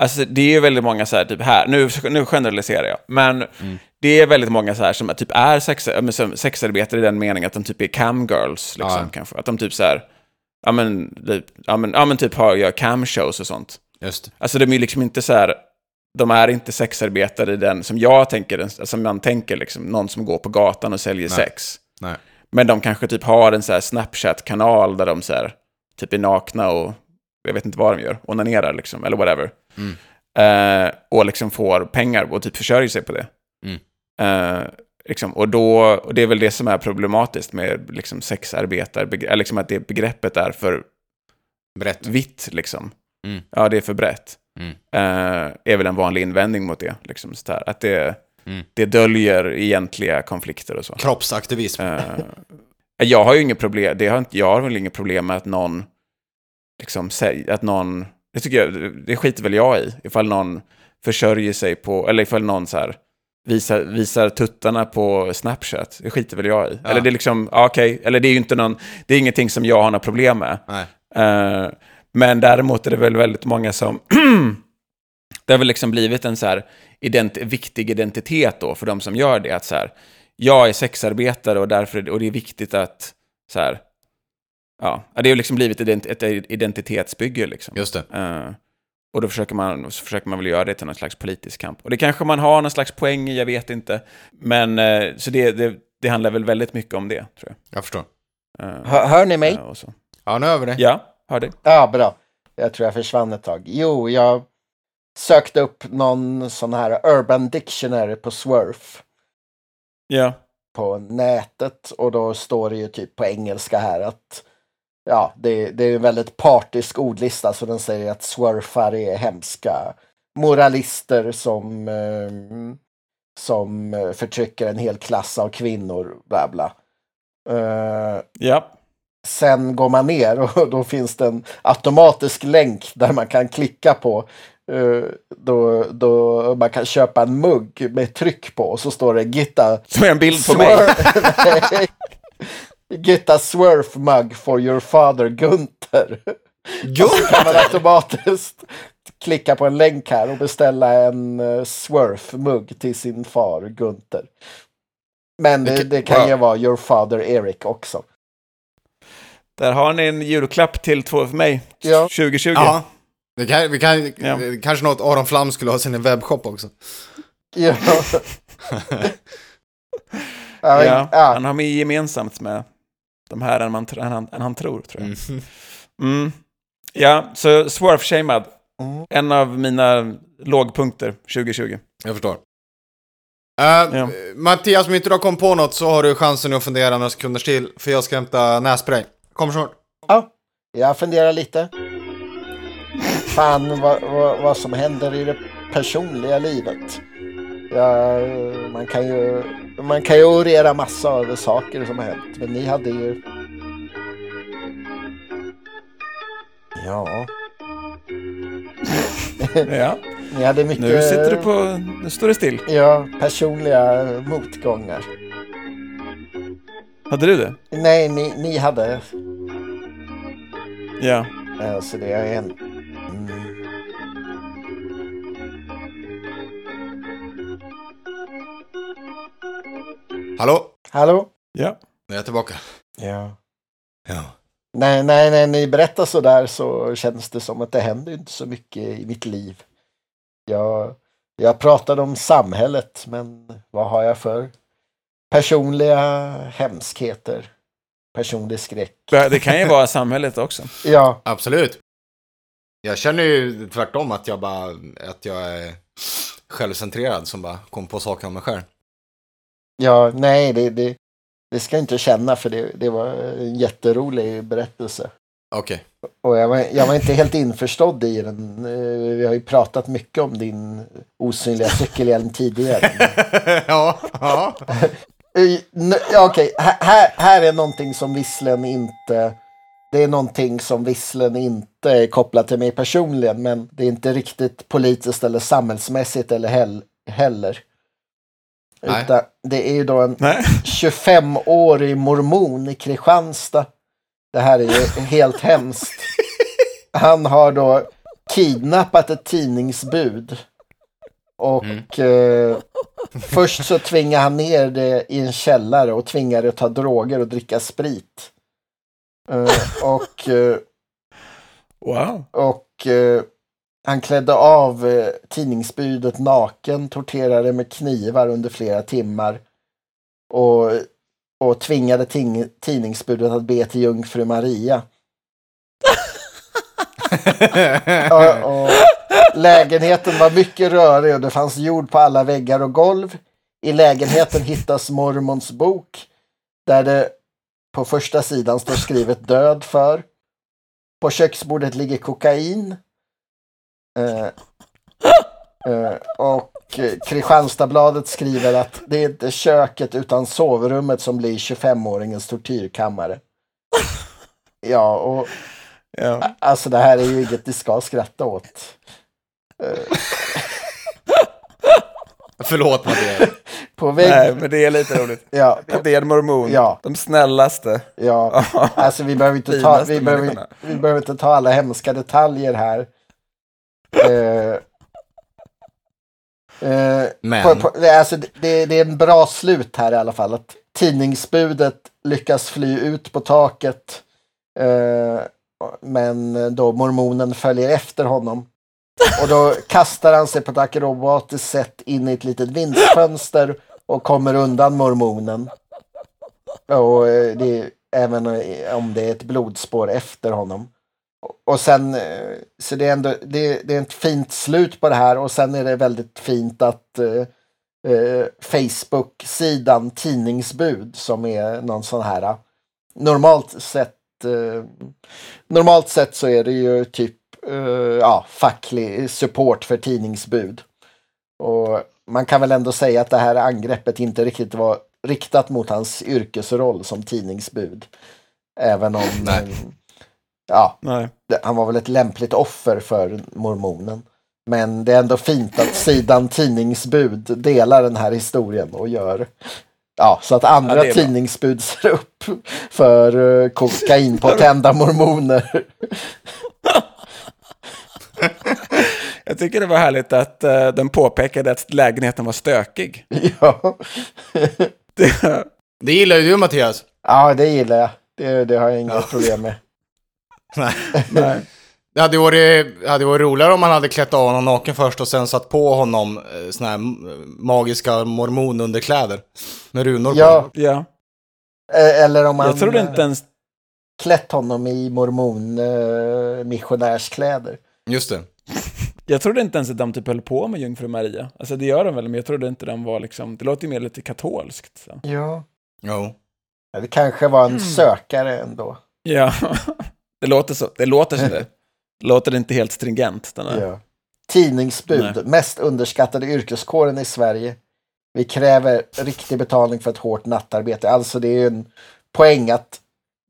Alltså det är ju väldigt många så här, typ här, nu, nu generaliserar jag, men det är väldigt många så här som typ är sex, sexarbetare i den meningen att de typ är camgirls, liksom, Ja. kanske. Att de typ så här, ja men, typ, ja men, ja men typ har, gör camshows och sånt. just. Alltså de är ju liksom inte så här, de är inte sexarbetare i den som jag tänker, som man tänker liksom, någon som går på gatan och säljer Nej. sex. Nej. Men de kanske typ har en så här Snapchat-kanal där de så här, typ är nakna och jag vet inte vad de gör, onanerar liksom, eller whatever. Mm. Eh, och liksom får pengar och typ försörjer sig på det. Mm. Eh, liksom, och, då, och det är väl det som är problematiskt med liksom, sexarbetare, liksom att det begreppet är för Brett. vitt. Liksom. Mm. Ja, det är för brett. Mm. Eh, är väl en vanlig invändning mot det. Liksom, så där. Att det, Mm. det döljer egentliga konflikter och så. Kroppsaktivism. Eh, jag har ju inget problem, det har inte, jag har väl inget problem med att någon, liksom, att någon, det tycker jag, det skiter väl jag i, ifall någon försörjer sig på, eller ifall någon så här, visar, visar tuttarna på Snapchat, det skiter väl jag i. Ja. Eller det är liksom, ja, okej, eller det är ju inte någon, det är ingenting som jag har några problem med. Eh, men däremot är det väl väldigt många som... det har väl liksom blivit en så här ident- viktig identitet då för de som gör det. Att så här, jag är sexarbetare och, därför, och det är viktigt att... Så här, ja, det har ju liksom blivit ett identitetsbygge. Liksom. Just det. Eh, och då försöker man, så försöker man väl göra det till någon slags politisk kamp. Och det kanske man har någon slags poäng i, jag vet inte. Men eh, så det, det, det handlar väl väldigt mycket om det, tror Jag förstår. jag. Eh, Hör, hör ni mig? och så. Ja, nu över det. Ja, hör det. Ja, bra. Jag tror jag försvann ett tag. Jo, jag sökte upp någon sån här Urban Dictionary på Swerf Ja. på nätet och då står det ju typ på engelska här att ja, det, det är en väldigt partisk ordlista så den säger att swerfar är hemska moralister som, eh, som förtrycker en hel klass av kvinnor, bla bla. Eh, Ja. Sen går man ner och då finns det en automatisk länk där man kan klicka på. eh, Då, då man kan köpa en mugg med tryck på och så står det Gitta Som är en bild på mig. Nej. Gitta Swerf mug for your father Gunther. Och så kan man automatiskt klicka på en länk här och beställa en uh, Swerf mugg till sin far Gunther. Men det, det kan ju vara your father Eric också. Där har ni en julklapp till två för mig. Ja. 2020. Ja. Det kan, vi kan, Ja. Kanske något Aron Flam skulle ha sin webbshop också. Ja. ja. Han har mer gemensamt med de här än, man, än, han, än han tror, tror jag. Mm. Mm. Ja, så Swerve-shamed. Mm. En av mina lågpunkter 2020. Jag förstår. Eh, Mattias, om inte du har kommit på något så har du chansen att fundera några sekunder till. För jag ska hämta nässpray. Kommer snart. Ja, jag funderar lite. Fan vad, vad, vad som händer i det personliga livet. Ja, man, kan ju, man kan ju orera massa över saker som har hänt. Men ni hade ju... Ja, Ja, ni hade mycket... nu sitter du på... Nu står det still. Ja, personliga motgångar. Hade du det? Nej, ni, ni hade... Ja. Så det är en... Hallå? Hallå? Ja. Nu är jag tillbaka. Ja. Ja. Nej, nej, när ni berättar så där så känns det som att det händer inte så mycket i mitt liv. Jag, jag pratade om samhället, men vad har jag för personliga hemskheter? Personlig skräck. Det kan ju vara samhället också. Ja, Absolut. Jag känner ju tvärtom att jag bara, att jag är självcentrerad som bara kom på saker om mig själv. Ja, nej, det, det, det ska jag inte känna för det, det var en jätterolig berättelse. Okej. Och jag var, jag var inte helt införstådd i den. Eh, Vi har ju pratat mycket om din osynliga cykelhjälm tidigare. ja, ja. Eh, okej, här, här- här är någonting som visserligen inte det är någonting som visserligen inte är kopplat till mig personligen, men det är inte riktigt politiskt eller samhällsmässigt eller hell, heller. Nej. Utan det är ju då en Nej. 25-årig mormon i Kristianstad. Det här är ju helt hemskt. Han har då kidnappat ett tidningsbud. Och eh, först så tvingar han ner det i en källare och tvingar det att ta droger och dricka sprit. Eh, och eh, Wow. och eh, han klädde av eh, tidningsbudet naken, torterade med knivar under flera timmar. Och, och tvingade ting, tidningsbudet att be till jungfru Maria. och, och lägenheten var mycket rörig och det fanns jord på alla väggar och golv. I lägenheten hittas mormons bok där det på första sidan står skrivet död för. På köksbordet ligger kokain. Eh, eh, och Kristianstadsbladet skriver att det är inte köket utan sovrummet som blir 25-åringens tortyrkammare. Ja, och Ja. alltså det här är ju inget ni ska skratta åt. Eh, Förlåt Mattias. på vägg... Nej, men det är lite roligt. Ja, Att det är en mormon. Ja. De snällaste. Ja, alltså vi behöver inte ta, vi behöver, vi behöver inte ta alla hemska detaljer här. Eh, eh, Men. på, på, det, är alltså, det, det är en bra slut här i alla fall. Att tidningsbudet lyckas fly ut på taket. Eh, men då mormonen följer efter honom. Och då kastar han sig på ett akrobatiskt sätt in i ett litet vindsfönster och kommer undan mormonen. Och eh, det är, även om det är ett blodspår efter honom. Och- sen, eh, så det är ändå, det, det är ett fint slut på det här och sen är det väldigt fint att eh, eh, Facebook-sidan Tidningsbud som är någon sån här, eh, normalt sett, eh, normalt sett så är det ju typ, eh, ja, facklig support för tidningsbud. Och man kan väl ändå säga att det här angreppet inte riktigt var riktat mot hans yrkesroll som tidningsbud. Även om Nej. Eh, ja, Nej. han var väl ett lämpligt offer för mormonen. Men det är ändå fint att sidan tidningsbud delar den här historien och gör ja, så att andra Ja, tidningsbud ser upp för uh, kokainpotenta mormoner. Jag tycker det var härligt att eh, den påpekade att lägenheten var stökig. ja. Det, Det gillar ju du Mattias. ja, det gillar jag. Det, det har jag inga problem med. Nej. nej. Det hade varit, det hade varit roligare om man hade klätt av honom naken först och sen satt på honom eh, såna här magiska mormonunderkläder. Med runor på. Ja, Ja. eh, eller om man Jag trodde inte ens... klätt honom i mormon uh, missionärskläder. Just det. Jag trodde inte ens att de typ höll på med Jungfru Maria. Alltså det gör de väl, men jag trodde inte de var liksom... Det låter ju mer lite katolskt. Så. Ja. Jo. Det kanske var Mm. en sökare ändå. Ja, det låter så. Det låter som det. Låter inte helt stringent. Den här. Ja. Tidningsbud, Nej. mest underskattade yrkeskåren i Sverige. Vi kräver riktig betalning för ett hårt nattarbete. Alltså det är ju en poäng att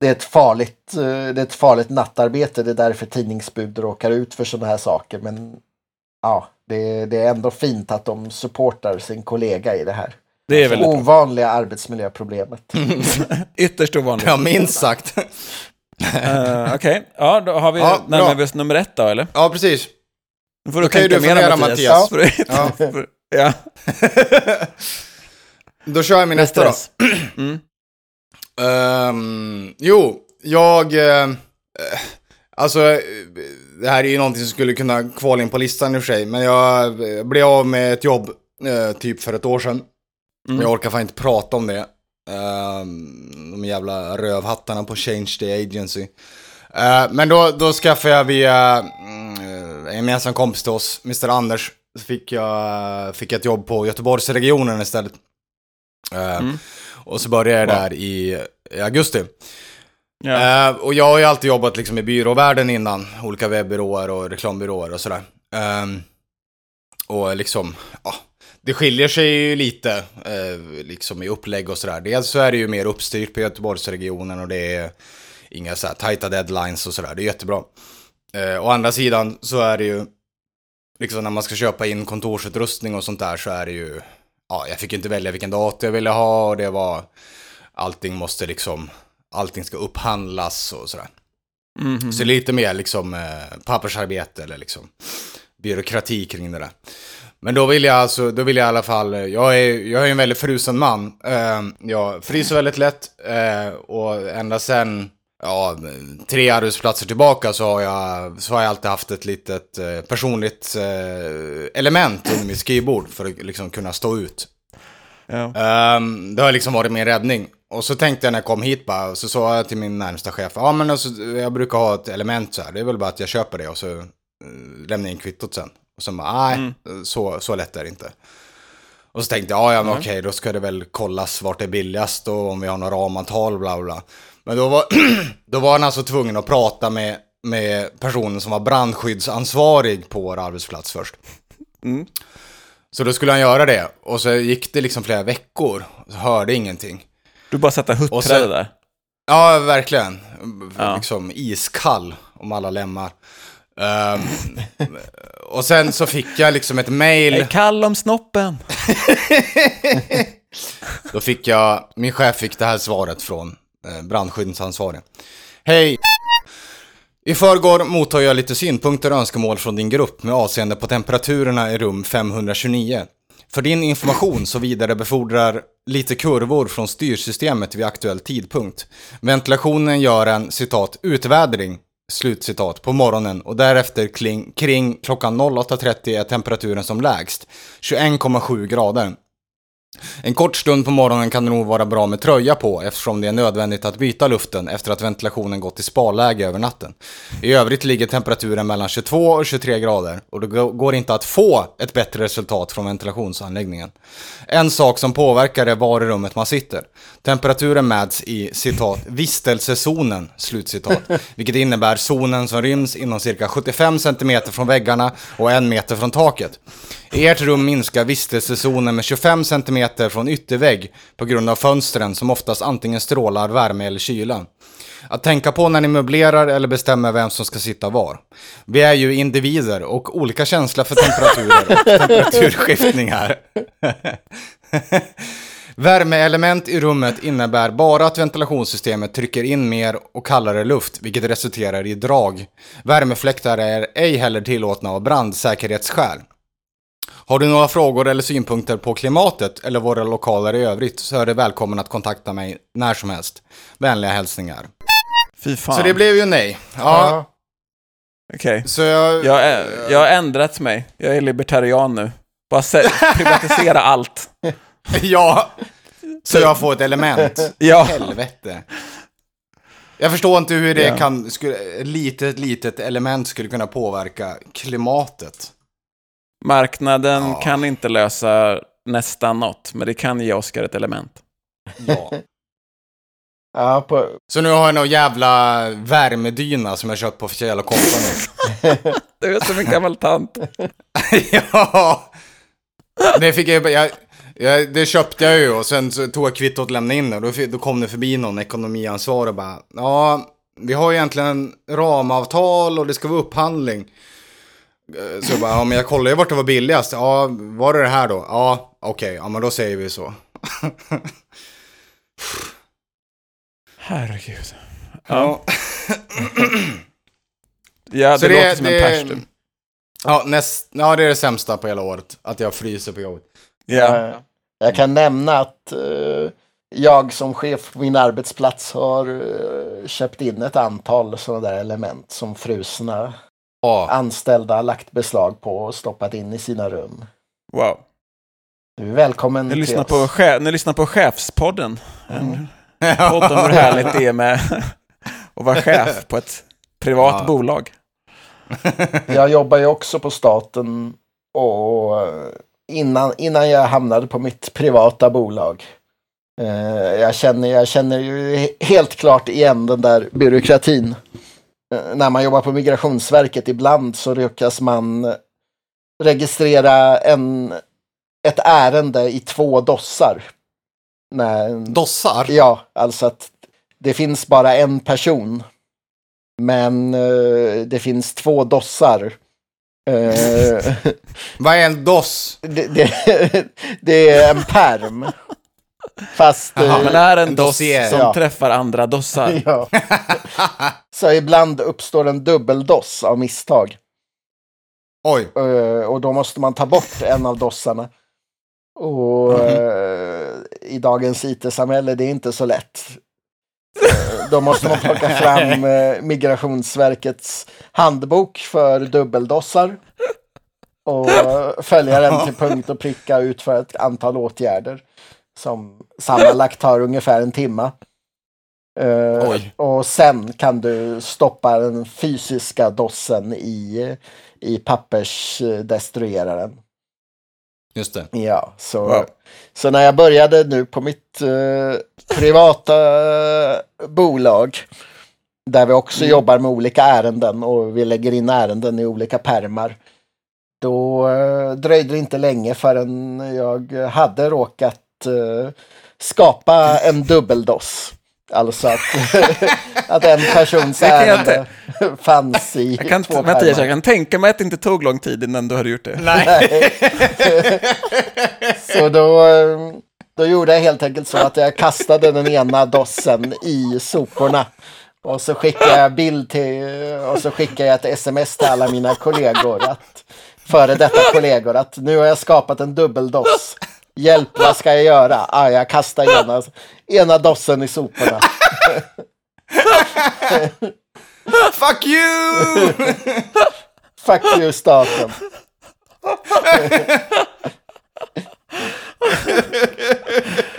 det är ett farligt, eh, det är ett farligt nattarbete. Det är därför tidningsbud råkar ut för sådana här saker. Men ja, det, det är ändå fint att de supportar sin kollega i det här. Det är väldigt bra. Ovanliga arbetsmiljöproblemet. Ytterst ovanligt. Ja, minst sagt. Eh, Okej, ja, då har vi Ja, oss nummer ett då, eller? Ja, precis. Nu får Då kan ju tänka du fundera, Mattias. Mattias. Ja. för- ja, Då kör jag min nästa då. Mm. Ehm, jo, jag... eh, alltså, det här är ju någonting som skulle kunna kvala in på listan i och för sig. Men jag blev av med ett jobb eh, typ för ett år sedan. Mm. Jag orkar fan inte prata om det. Ehm, de jävla rövhattarna på Change the Agency. Eh, men då, då skaffade jag via mm, en gemensam kompis till oss, Mr. Anders, så fick jag, fick jag ett jobb på Göteborgsregionen istället. Eh, Mm. Och så började jag där i, i augusti. Ja. Eh, och jag har ju alltid jobbat liksom i byråvärlden innan. Olika webbyråer och reklambyråer och sådär. Ehm, och liksom, ja, det skiljer sig ju lite eh, liksom i upplägg och sådär. Dels så är det ju mer uppstyrt på Göteborgsregionen och det är inga så här tajta deadlines och sådär. Det är jättebra. Eh, å andra sidan så är det ju, liksom när man ska köpa in kontorsutrustning och sånt där så är det ju, ja, jag fick inte välja vilken dator jag ville ha och det var, allting måste liksom, allting ska upphandlas och sådär. Mhm. Så lite mer liksom eh, pappersarbete eller liksom byråkrati kring det där. Men då vill jag alltså, då vill jag i alla fall, jag är, jag är en väldigt frusen man. Eh, jag fryser väldigt lätt eh, och ända sen, ja, tre arbetsplatser tillbaka så har jag, så har jag alltid haft ett litet eh, personligt eh, element under mitt skrivbord för att liksom kunna stå ut. Ja. Ehm, det har liksom varit min räddning. Och så tänkte jag när jag kom hit bara, så sa jag till min närmsta chef, ja men alltså, jag brukar ha ett element så här, det är väl bara att jag köper det och så uh, lämnar jag in kvittot sen. Och så bara, nej, så, så lätt är det inte. Och så tänkte jag, ja, ja men okej, då ska det väl kollas vart det är billigast och om vi har några ramantal, bla bla. Men då var, då var han alltså tvungen att prata med, med personen som var brandskyddsansvarig på vår arbetsplats först. Så då skulle han göra det. Och så gick det liksom flera veckor. Så hörde ingenting. Du bara satt och Och huttrade sen- där. Ja, verkligen. Ja. Liksom iskall om alla lemmar. Ehm, och sen så fick jag liksom ett mail. Är kall om snoppen. Då fick jag, min chef fick det här svaret från eh, brandskyddsansvarig. Hej! I förrgår mottog jag lite synpunkter och önskemål från din grupp med avseende på temperaturerna i rum 529. För din information så vidarebefordrar lite kurvor från styrsystemet vid aktuell tidpunkt. Ventilationen gör en citat utvädring slutcitat på morgonen och därefter kring, kring klockan 08.30 är temperaturen som lägst 21,7 grader. En kort stund på morgonen kan det nog vara bra med tröja på eftersom det är nödvändigt att byta luften efter att ventilationen gått i sparläge över natten. I övrigt ligger temperaturen mellan 22 och 23 grader och det går inte att få ett bättre resultat från ventilationsanläggningen. En sak som påverkar är var i rummet man sitter. Temperaturen mäts i citat vistelsezonen, slutcitat, vilket innebär zonen som ryms inom cirka 75 cm från väggarna och en meter från taket. I ert rum minskar vistelsezonen med 25 cm från yttervägg på grund av fönstren som oftast antingen strålar värme eller kyla. Att tänka på när ni möblerar eller bestämmer vem som ska sitta var. Vi är ju individer och olika känsla för temperaturer och temperaturskiftningar. Värmeelement i rummet innebär bara att ventilationssystemet trycker in mer och kallare luft, vilket resulterar i drag. Värmefläktar är ej heller tillåtna av brandsäkerhetsskäl. Har du några frågor eller synpunkter på klimatet eller våra lokaler i övrigt så är du välkommen att kontakta mig när som helst. Vänliga hälsningar. Fy fan. Så det blev ju nej. Ja, Okej. så jag... Jag, är, jag har ändrat mig. Jag är libertarian nu. Bara privatisera allt. ja. Så jag får ett element. Ja. Helvete. Jag förstår inte hur det Ja. kan, skulle, ett litet, litet element skulle kunna påverka klimatet. Marknaden Ja. kan inte lösa nästan något, men det kan ge Oscar ett element. Ja. Ja, på, Så nu har jag någon jävla värmedyna som jag köpt på Fjäll och Company. Du är som en gammal tant. ja. Det fick jag, jag, jag, det köpte jag ju och sen så tog jag kvittot och lämnade in det. Då, då kom det förbi någon ekonomiansvarig och bara, ja, vi har egentligen ramavtal och det ska vara upphandling. Eh, Så jag bara, ja men jag kollade ju vart det var billigast. Ja, var det det här då? Ja, okej, ja men då säger vi så. Herregud. Ja, Ja, det, Så låter som en pers du. Ja, näst, ja, det är det sämsta på hela året. Att jag fryser på jobbet. Ja. Jag kan nämna att eh, jag som chef på min arbetsplats har eh, köpt in ett antal sådana där element som frusna Ja, anställda lagt beslag på och stoppat in i sina rum. Wow. Du är välkommen Ni till lyssnar, oss. på, ni lyssnar på Chefspodden. En Mm. podd om hur härligt det är med att vara chef på ett privat Ja. bolag. Jag jobbar ju också på staten och eh, innan, innan jag hamnade på mitt privata bolag. Eh, jag, känner, jag känner ju he- helt klart igen den där byråkratin. Eh, när man jobbar på Migrationsverket ibland så lyckas man registrera en, ett ärende i två dossar. När, dossar. Ja, alltså att det finns bara en person. Men eh, det finns två dossar. Eh, Vad är en DOS? det, det, det är en perm. Fast... Jaha, eh, Men det här är en En doss dossier. som Ja. träffar andra dossar. ja. Så ibland uppstår en dubbeldoss av misstag. Oj. Eh, och då måste man ta bort en av dossarna. Och eh, i dagens IT-samhälle, det är inte så lätt. Då måste man plocka fram Migrationsverkets handbok för dubbeldossar. Och följa den till punkt och pricka och utföra ett antal åtgärder. Som sammanlagt tar ungefär en timma. Oj. och sen kan du stoppa den fysiska dossen i, i pappersdestrueraren. Just det. Ja, så, Wow. så när jag började nu på mitt eh, privata bolag där vi också jobbar med olika ärenden och vi lägger in ärenden i olika permar. Då eh, dröjde det inte länge förrän jag hade råkat eh, skapa en dubbeldoss. Alltså att, att en persons ärende fanns i Jag kan, två Mattias, jag kan tänka mig att det inte tog lång tid innan du hade gjort det. Nej. Så då, eh, då gjorde jag helt enkelt så att jag kastade den ena dossen i soporna. Och så skickade jag bild till, och så skickade jag ett sms till alla mina kollegor. Att, före detta kollegor att nu har jag skapat en dubbeldoss. Hjälp, vad ska jag göra? Ah, jag kastar ena, ena dossen i soporna. Fuck you! Fuck you staten.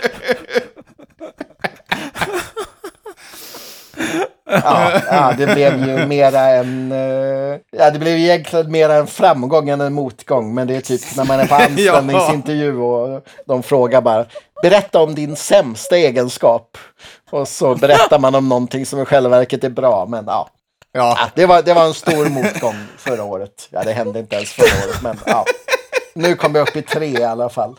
Ja, ja, det blev ju mera en... eh, ja, det blev egentligen mera en framgång än en motgång. Men det är typ när man är på anställningsintervju och de frågar bara Berätta om din sämsta egenskap. Och så berättar man om någonting som i själva verket är bra. Men ja, Ja. Ja, det, var, det var en stor motgång förra året. Ja, det hände inte ens förra året, men ja. Nu kom jag upp i tre i alla fall.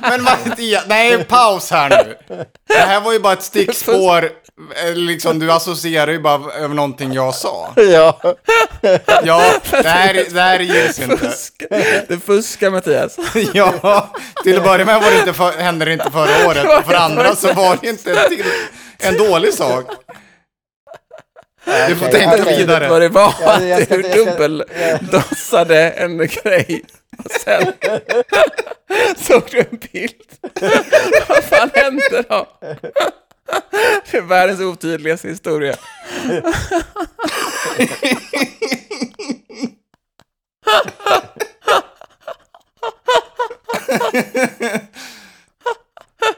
Men Mattias, nej paus här nu. Det här var ju bara ett stickspår. Eh, Liksom, du associerar ju bara över någonting jag sa. Ja, Ja, det här, det här gills inte. Du fuskar Mattias. Ja, till att börja med var det inte för, hände det inte förra året. Och för andra så var det inte till, en dålig sak. Du får Okej, tänka okej. vidare. Vad det var Ja, att jag ska- du dubbeldossade en grej. Och sen såg du en bild. Vad fan hände då? Det är världens otydligaste historia.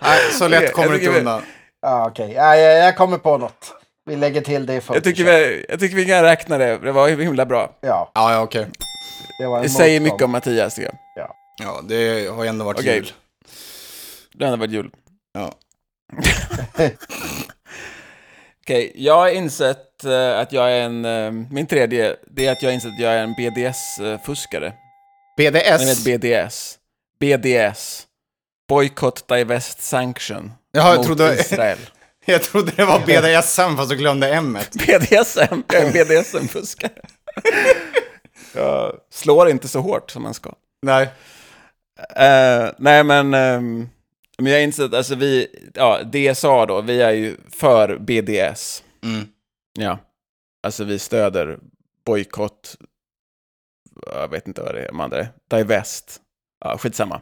Nej, så lätt kommer du Jag inte undan. ja okej. Ja, jag, jag kommer på något. Vi lägger till det i Jag tycker, vi, jag tycker vi kan räkna det. Det var himla bra. Ja, Ja, ja, okej. det Det säger mycket om Mattias, tycker jag. Ja, det har ju ändå varit Okej. jul. Det hade varit jul. Ja. Okej, jag har insett eh, att jag är en... eh, min tredje, det är att jag har insett att jag är en BDS-fuskare. Ni vet BDS? BDS. BDS. Boycott, Divest, Sanction. Jaha, jag trodde- Israel. Jag trodde det var BDSM fast du glömde M -et. BDSM, jag är en BDSM-fuskare. jag slår inte så hårt som man ska. Nej. Eh, nej, men, ehm, men jag har insett, alltså vi, ja, DSA då, vi är ju för BDS. Mm. Ja, alltså vi stöder bojkott, jag vet inte vad det är, de andra är, Divest. Ja, skitsamma.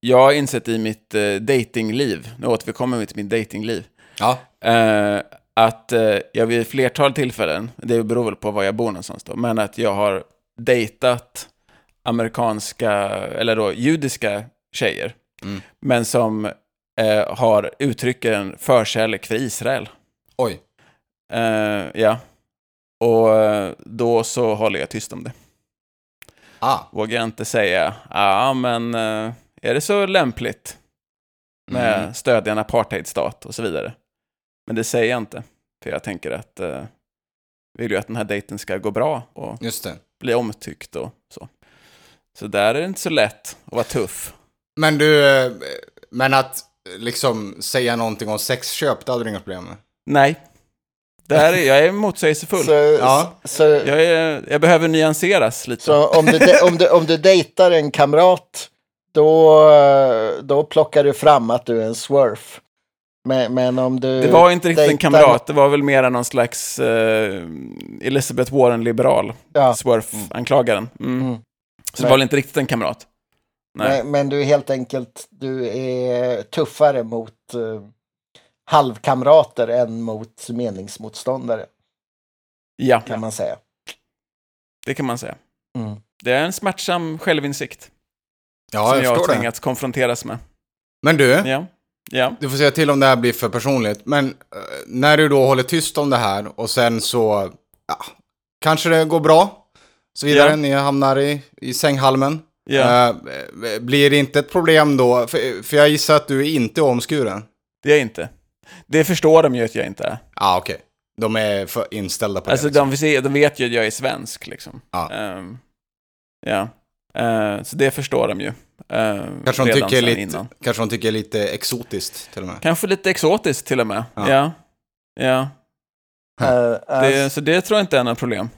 Jag har insett i mitt eh, datingliv, nu återkommer vi till mitt datingliv, Ja. eh, att eh, jag vid flertal tillfällen, det beror väl på var jag bor någonstans då, men att jag har dejtat amerikanska, eller då judiska tjejer, Mm. men som eh, har uttrycker en förkärlek för Israel. Oj. Eh, ja. Och eh, då så håller jag tyst om det. Ah. Vågar jag inte säga, ja men eh, är det så lämpligt med Mm. stödja en apartheidstat och så vidare. Men det säger jag inte, för jag tänker att eh, vill ju att den här dejten ska gå bra och bli omtyckt och så. Så där är det inte så lätt att vara tuff. Men du, men att liksom säga någonting om sexköp, det hade du inga problem med. Nej. Det här är, jag är motsägelsefull. Så, Ja. så, Jag, är, jag behöver nyanseras lite. så om, du, de- om, du, om du dejtar en kamrat, då, då plockar du fram att du är en swerf. Men, men om du... Det var inte riktigt en dejtar- kamrat, det var väl mer någon slags eh, Elizabeth Warren-liberal. Ja. Swerf-anklagaren. Mm. Mm. Så det Men- var väl inte riktigt en kamrat. Nej. Men, men du är helt enkelt du är tuffare mot eh, halvkamrater än mot meningsmotståndare, Ja, kan man säga. det kan man säga. Mm. Det är en smärtsam självinsikt Ja, som jag, jag har det. tvingats konfronteras med. Men du, Ja. Ja. du får säga till om det här blir för personligt. Men eh, när du då håller tyst om det här och sen så, ja, kanske det går bra. Så vidare, Ja. ni hamnar i, i sänghalmen. Ja. Eh, blir det inte ett problem då? För, för jag gissar att du är inte omskuren. Det är jag inte. Det förstår de ju att jag inte är. Ja, ah, okej. De är för inställda på Alltså det. liksom. de, vet ju att jag är svensk liksom. Ja. Ehm, ja. Eh, så det förstår de ju. Uh, Kanske de, tycker lite, kanske de tycker lite exotiskt till och med. Kanske lite exotiskt till och med. Ja. Ja. Ja. Eh, Det, alltså, så det tror jag inte är något problem.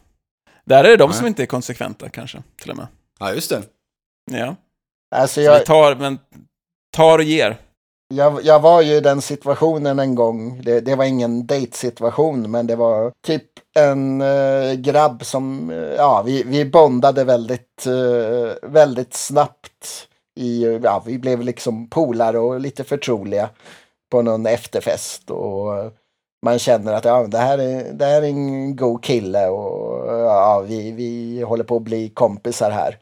Där är det de som inte är konsekventa kanske, till och med. Ja, just det. Ja. alltså Så jag, vi tar, men tar och ger. jag, jag var ju i den situationen en gång. Det, det var ingen dejtsituation, men det var typ en eh, grabb som, eh, ja, vi, vi bondade väldigt, eh, väldigt snabbt. I, ja, vi blev liksom polare och lite förtroliga på någon efterfest. Och eh, man känner att ja, det, här är, det här är en god kille och ja, vi, vi håller på att bli kompisar här.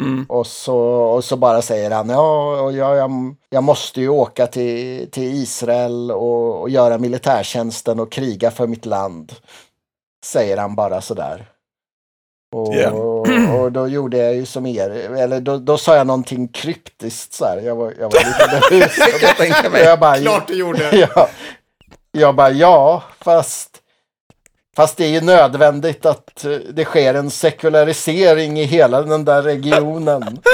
Mm. Och så, och så bara säger han, ja, jag, jag, jag måste ju åka till, till Israel och, och göra militärtjänsten och kriga för mitt land. Säger han bara sådär. Och, Ja. och då gjorde jag ju som er, eller då, då sa jag någonting kryptiskt så här. Jag var, jag var lite nervös. jag. Jag bara, Klart du gjorde. ja, jag bara, ja, fast, fast det är ju nödvändigt att eh, det sker en sekularisering i hela den där regionen.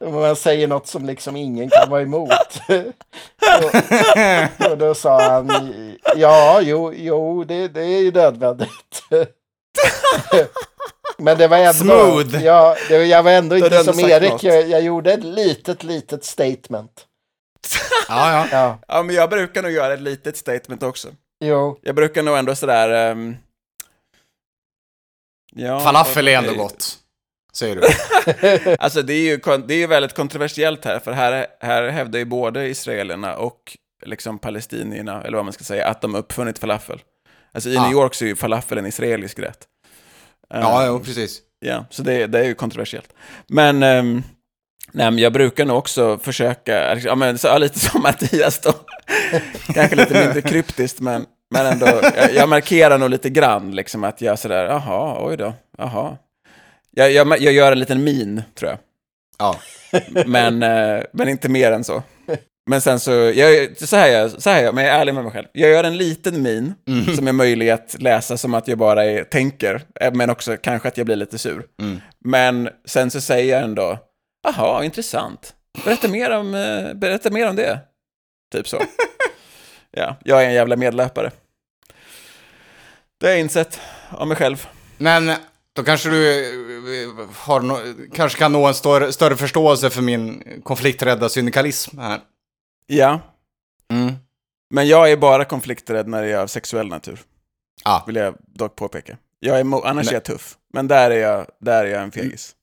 Och Man säger något som liksom ingen kan vara emot. och, och då sa han, ja, jo, jo det, det är ju nödvändigt. Men det var ändå... Smooth. Ja, det, jag var ändå inte ändå som Erik. Jag, jag gjorde ett litet, litet statement. Ja, ja. Ja, Ja, men jag brukar nog göra ett litet statement också. jo. Jag brukar nog ändå sådär... ehm, ja, Falafel är ändå gott. Säger du. Alltså det är ju det är ju väldigt kontroversiellt här, för här, här hävdar ju både israelerna och liksom palestinierna, eller vad man ska säga, att de uppfunnit falafel. Alltså i Ja. New York så är ju falafel en israelisk rätt. Ja, Ehm, jo, precis. Ja, så det, det är ju kontroversiellt. Men, ehm, nej, men jag brukar nog också försöka, ja, men, så, lite som Mattias då, kanske lite mindre kryptiskt, men, men ändå, jag, jag markerar nog lite grann, liksom att jag sådär, jaha, oj då, jaha. Jag, jag, jag gör en liten min, tror jag. Ja. Men, eh, men inte mer än så. Men sen så, jag, så här jag, så här jag, men jag är ärlig med mig själv. Jag gör en liten min Mm. som är möjlig att läsa som att jag bara är, tänker, eh, men också kanske att jag blir lite sur. Mm. Men sen så säger jag ändå, jaha, intressant. Berätta mer om, eh, berätta mer om det. Typ så. ja, jag är en jävla medlöpare. Det har jag insett av mig själv. Men då kanske du eh, har no kanske kan nå en större, större förståelse för min konflikträdda syndikalism här. Ja, Mm. men jag är bara konflikträdd när det är av sexuell natur. Ja. Vill jag dock påpeka. Jag är annars Nej. är jag tuff. Men där är jag, där är jag en fegis.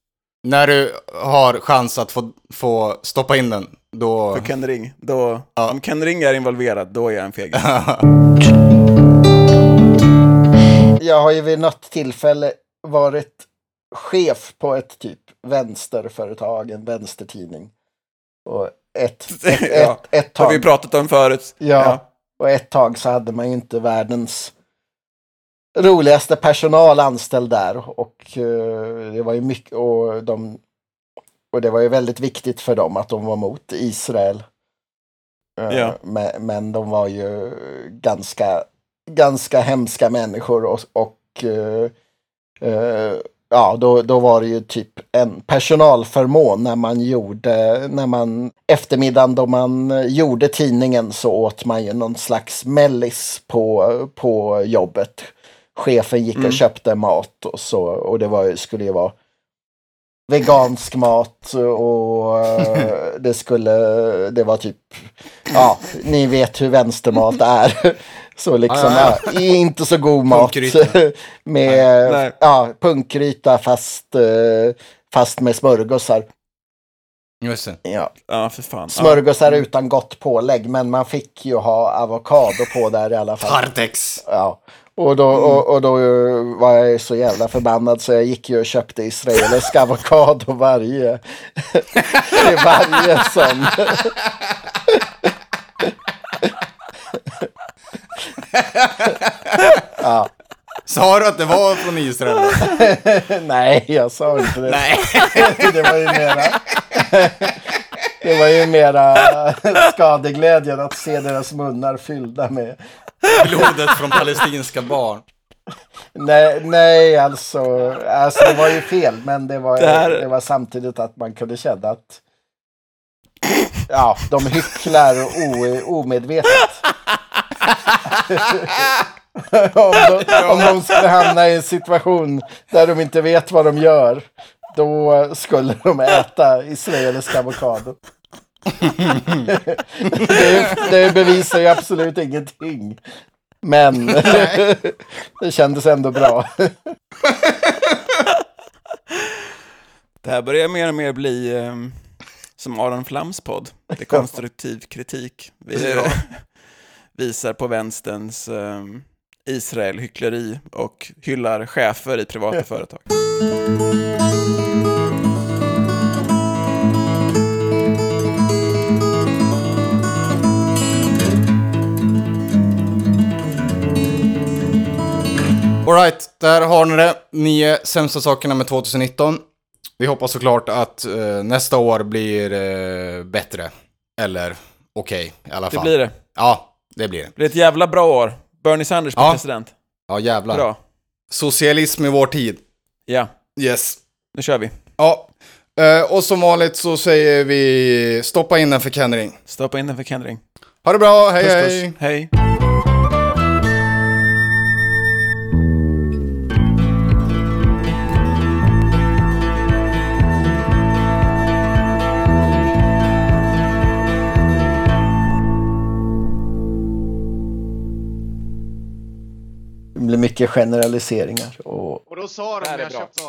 När du har chans att få, få stoppa in den, då... För Ken Ring, då, Ja. om Ken Ring är involverad, då är jag en fegis. Jag har ju vid något tillfälle varit chef på ett typ vänsterföretag, en vänstertidning. Och ett, ett, ett, Ja, ett Det har vi tag, pratat om förut. Ja. och ett tag så hade man ju inte världens roligaste personal anställd där. Och eh, det var ju mycket, och de och det var ju väldigt viktigt för dem att de var mot Israel. Eh, Ja. Men, men de var ju ganska, ganska hemska människor och, och eh, ja, då, då var det ju typ en personalförmån när man gjorde, när man eftermiddagen då man gjorde tidningen så åt man ju någon slags mellis på, på jobbet. Chefen gick och köpte mat och så och det var, skulle ju vara vegansk mat och det skulle, det var typ, ja, ni vet hur vänstermat är. Så liksom, Ja, ja, inte så god mat. Med, Nej. ja, punkgryta fast, eh, fast med smörgåsar. Just det. Ja. Ja, för fan. Ja. Smörgåsar utan gott pålägg, men man fick ju ha avokado på där i alla fall. Partex. Ja. Och då, och, och då eh, var jag så jävla förbannad så jag gick ju och köpte israelisk avokado varje, till varje sån. ja. Sa du att det var från Israel? Nej, jag sa inte det. Nej. det var ju mera... det var ju mera skadeglädjen att se deras munnar fyllda med... Blodet från palestinska barn. Nej, nej alltså, alltså det var ju fel, men det var, Det här- det var samtidigt att man kunde känna att ja, de hycklar o, omedvetet. om, de, om de skulle hamna i en situation där de inte vet vad de gör, då skulle de äta israelisk avokado. det, det bevisar ju absolut ingenting. Men det kändes ändå bra. Det här börjar mer och mer bli ehm, som Aron Flams podd. Det är konstruktiv kritik. Vi eh, visar på vänsterns um, Israel-hyckleri och hyllar chefer i privata företag. Alright, där har ni det. Nio sämsta sakerna med 2019. Vi hoppas såklart att eh, nästa år blir eh, bättre. Eller okej, i alla Det fall. blir det. Ja, det blir det. Det blir ett jävla bra år. Bernie Sanders blir Ja. president. Ja, jävlar. Bra. Socialism i vår tid. Ja, Yes. nu kör vi. Ja. Eh, och som vanligt så säger vi stoppa in den för Kendring. Stoppa in den för Kendring. Ha det bra, hej Puss, hej! puss. Hej. Blir mycket generaliseringar. Och Och då sa de när är jag bra. köpte